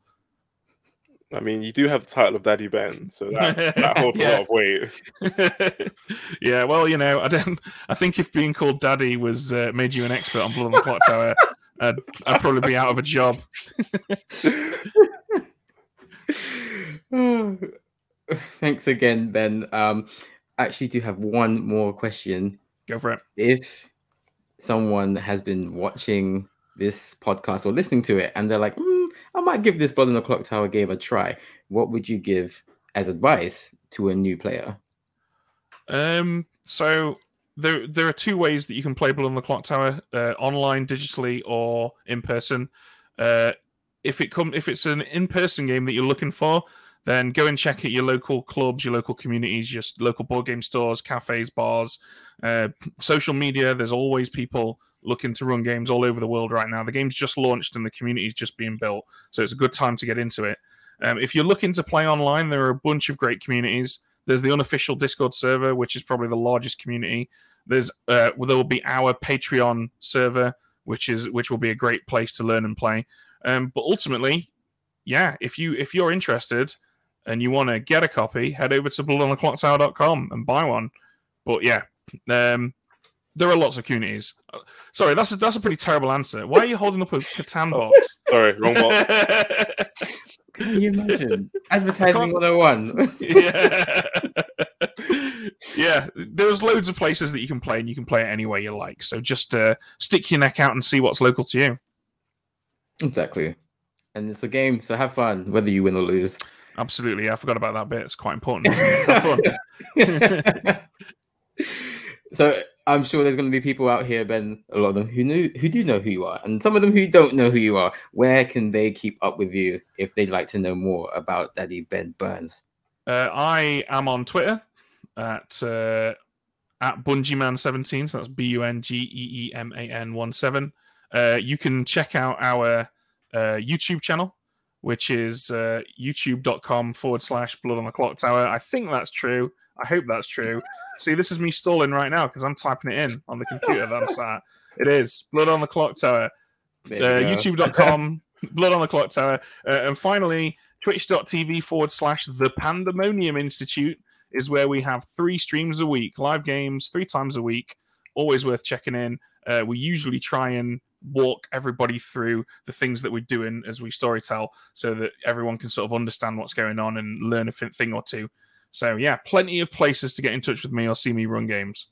I mean, you do have the title of Daddy Ben, so that, (laughs) that holds a lot of weight. (laughs) yeah, well, you know, I don't. I think if being called Daddy was uh, made you an expert on Blood on the Clocktower, (laughs) I'd, I'd probably be out of a job. Thanks again, Ben. Um, actually, do have one more question. Go for it. If someone has been watching this podcast or listening to it and they're like, "Hmm, I might give this Blood on the Clocktower game a try, what would you give as advice to a new player? Um, so there there are two ways that you can play Blood on the Clocktower: uh, online, digitally, or in person. Uh, if it come if it's an in person game that you're looking for, then go and check out your local clubs, your local communities, your local board game stores, cafes, bars, uh, social media. There's always people looking to run games all over the world right now. The game's just launched and the community's just being built, so it's a good time to get into it. Um, if you're looking to play online, there are a bunch of great communities. There's the unofficial Discord server, which is probably the largest community. There's uh, there will be our Patreon server, which is which will be a great place to learn and play. Um, but ultimately, yeah, if you if you're interested and you want to get a copy, head over to bloodontheclocktower.com and buy one. But yeah, um, there are lots of communities. Uh, Sorry, that's a, that's a pretty terrible answer. Why are you holding up a Catan box? (laughs) Sorry, wrong box. (laughs) Can you imagine? (laughs) Advertising can't- 101. yeah. yeah, there's loads of places that you can play, and you can play it any way you like. So just uh, stick your neck out and see what's local to you. exactly. And it's a game, so have fun, whether you win or lose. Absolutely, I forgot about that bit. It's quite important. (laughs) So I'm sure there's going to be people out here, Ben, a lot of them who knew who do know who you are, and some of them who don't know who you are. Where can they keep up with you if they'd like to know more about Daddy Ben Burns? Uh, I am on Twitter at uh, at Bungeeman17. So that's B U N G E E M A N 1 7. Uh, you can check out our uh, YouTube channel, which is uh, youtube.com forward slash blood on the clock tower. I think that's true. I hope that's true. (laughs) See, this is me stalling right now because I'm typing it in on the computer that I'm (laughs) sat. It is blood on the clock tower. Uh, YouTube.com, (laughs) blood on the clock tower. Uh, and finally, twitch.tv forward slash the Pandemonium Institute is where we have three streams a week, live games three times a week. Always worth checking in. Uh, we usually try and walk everybody through the things that we're doing as we storytell so that everyone can sort of understand what's going on and learn a thing or two. So yeah, plenty of places to get in touch with me or see me run games.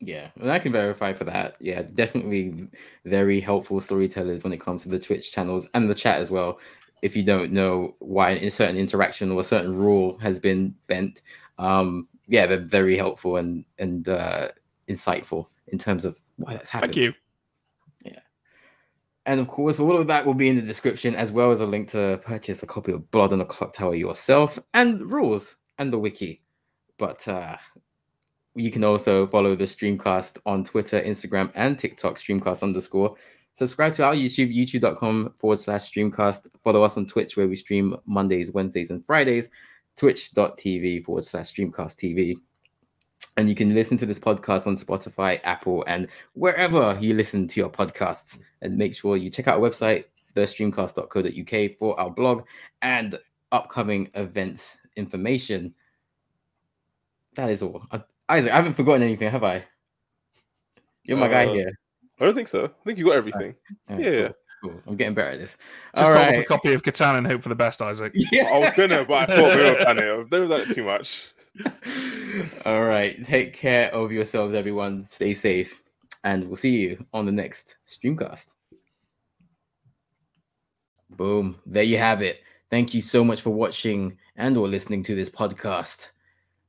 Yeah, and I can verify for that. Yeah, definitely very helpful storytellers when it comes to the Twitch channels and the chat as well. If you don't know why a certain interaction or a certain rule has been bent, um, yeah, they're very helpful and and uh, insightful in terms of why that's happened. Thank you. And of course, all of that will be in the description, as well as a link to purchase a copy of Blood on the Clocktower yourself and rules and the wiki. But uh, you can also follow the Streamcast on Twitter, Instagram, and TikTok, Streamcast underscore. Subscribe to our YouTube, youtube.com forward slash Streamcast. Follow us on Twitch, where we stream Mondays, Wednesdays, and Fridays. Twitch.tv forward slash Streamcast TV. And you can listen to this podcast on Spotify, Apple, and wherever you listen to your podcasts. And make sure you check out our website, thestreamcast.co.uk, for our blog and upcoming events information. That is all. I, Isaac, I haven't forgotten anything, have I? You're my uh, guy here. I don't think so. I think you got everything. Right. yeah. Cool. Cool. I'm getting better at this. Just All right. a copy of Catan and hope for the best, Isaac. (laughs) Yeah, I was gonna, but I thought we were planning. There was that too much. (laughs) All right. Take care of yourselves, everyone. Stay safe. And we'll see you on the next streamcast. Boom. There you have it. Thank you so much for watching and or listening to this podcast.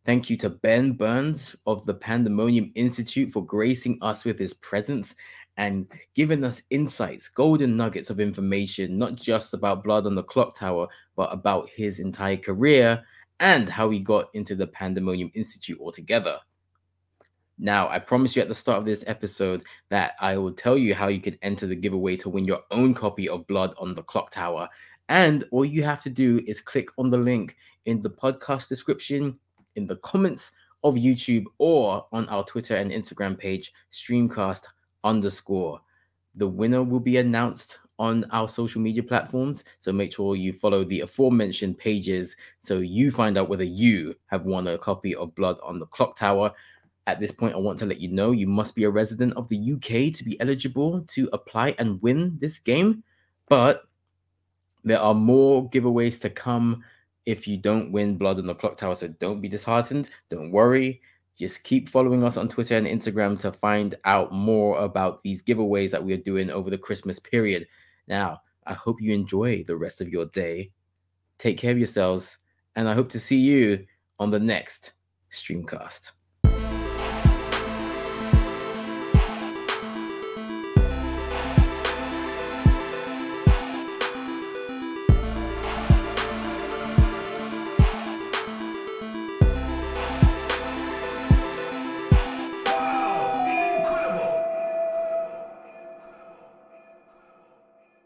Thank you to Ben Burns of the Pandemonium Institute for gracing us with his presence and giving us insights, golden nuggets of information, not just about Blood on the Clocktower, but about his entire career and how he got into the Pandemonium Institute altogether. Now, I promised you at the start of this episode that I will tell you how you could enter the giveaway to win your own copy of Blood on the Clocktower. And all you have to do is click on the link in the podcast description, in the comments of YouTube, or on our Twitter and Instagram page, Streamcast underscore. The winner will be announced on our social media platforms. So make sure you follow the aforementioned pages so you find out whether you have won a copy of Blood on the Clocktower. At this point, I want to let you know you must be a resident of the UK to be eligible to apply and win this game. But there are more giveaways to come if you don't win Blood on the Clocktower. So don't be disheartened. Don't worry. Just keep following us on Twitter and Instagram to find out more about these giveaways that we are doing over the Christmas period. Now, I hope you enjoy the rest of your day. Take care of yourselves, and I hope to see you on the next streamcast.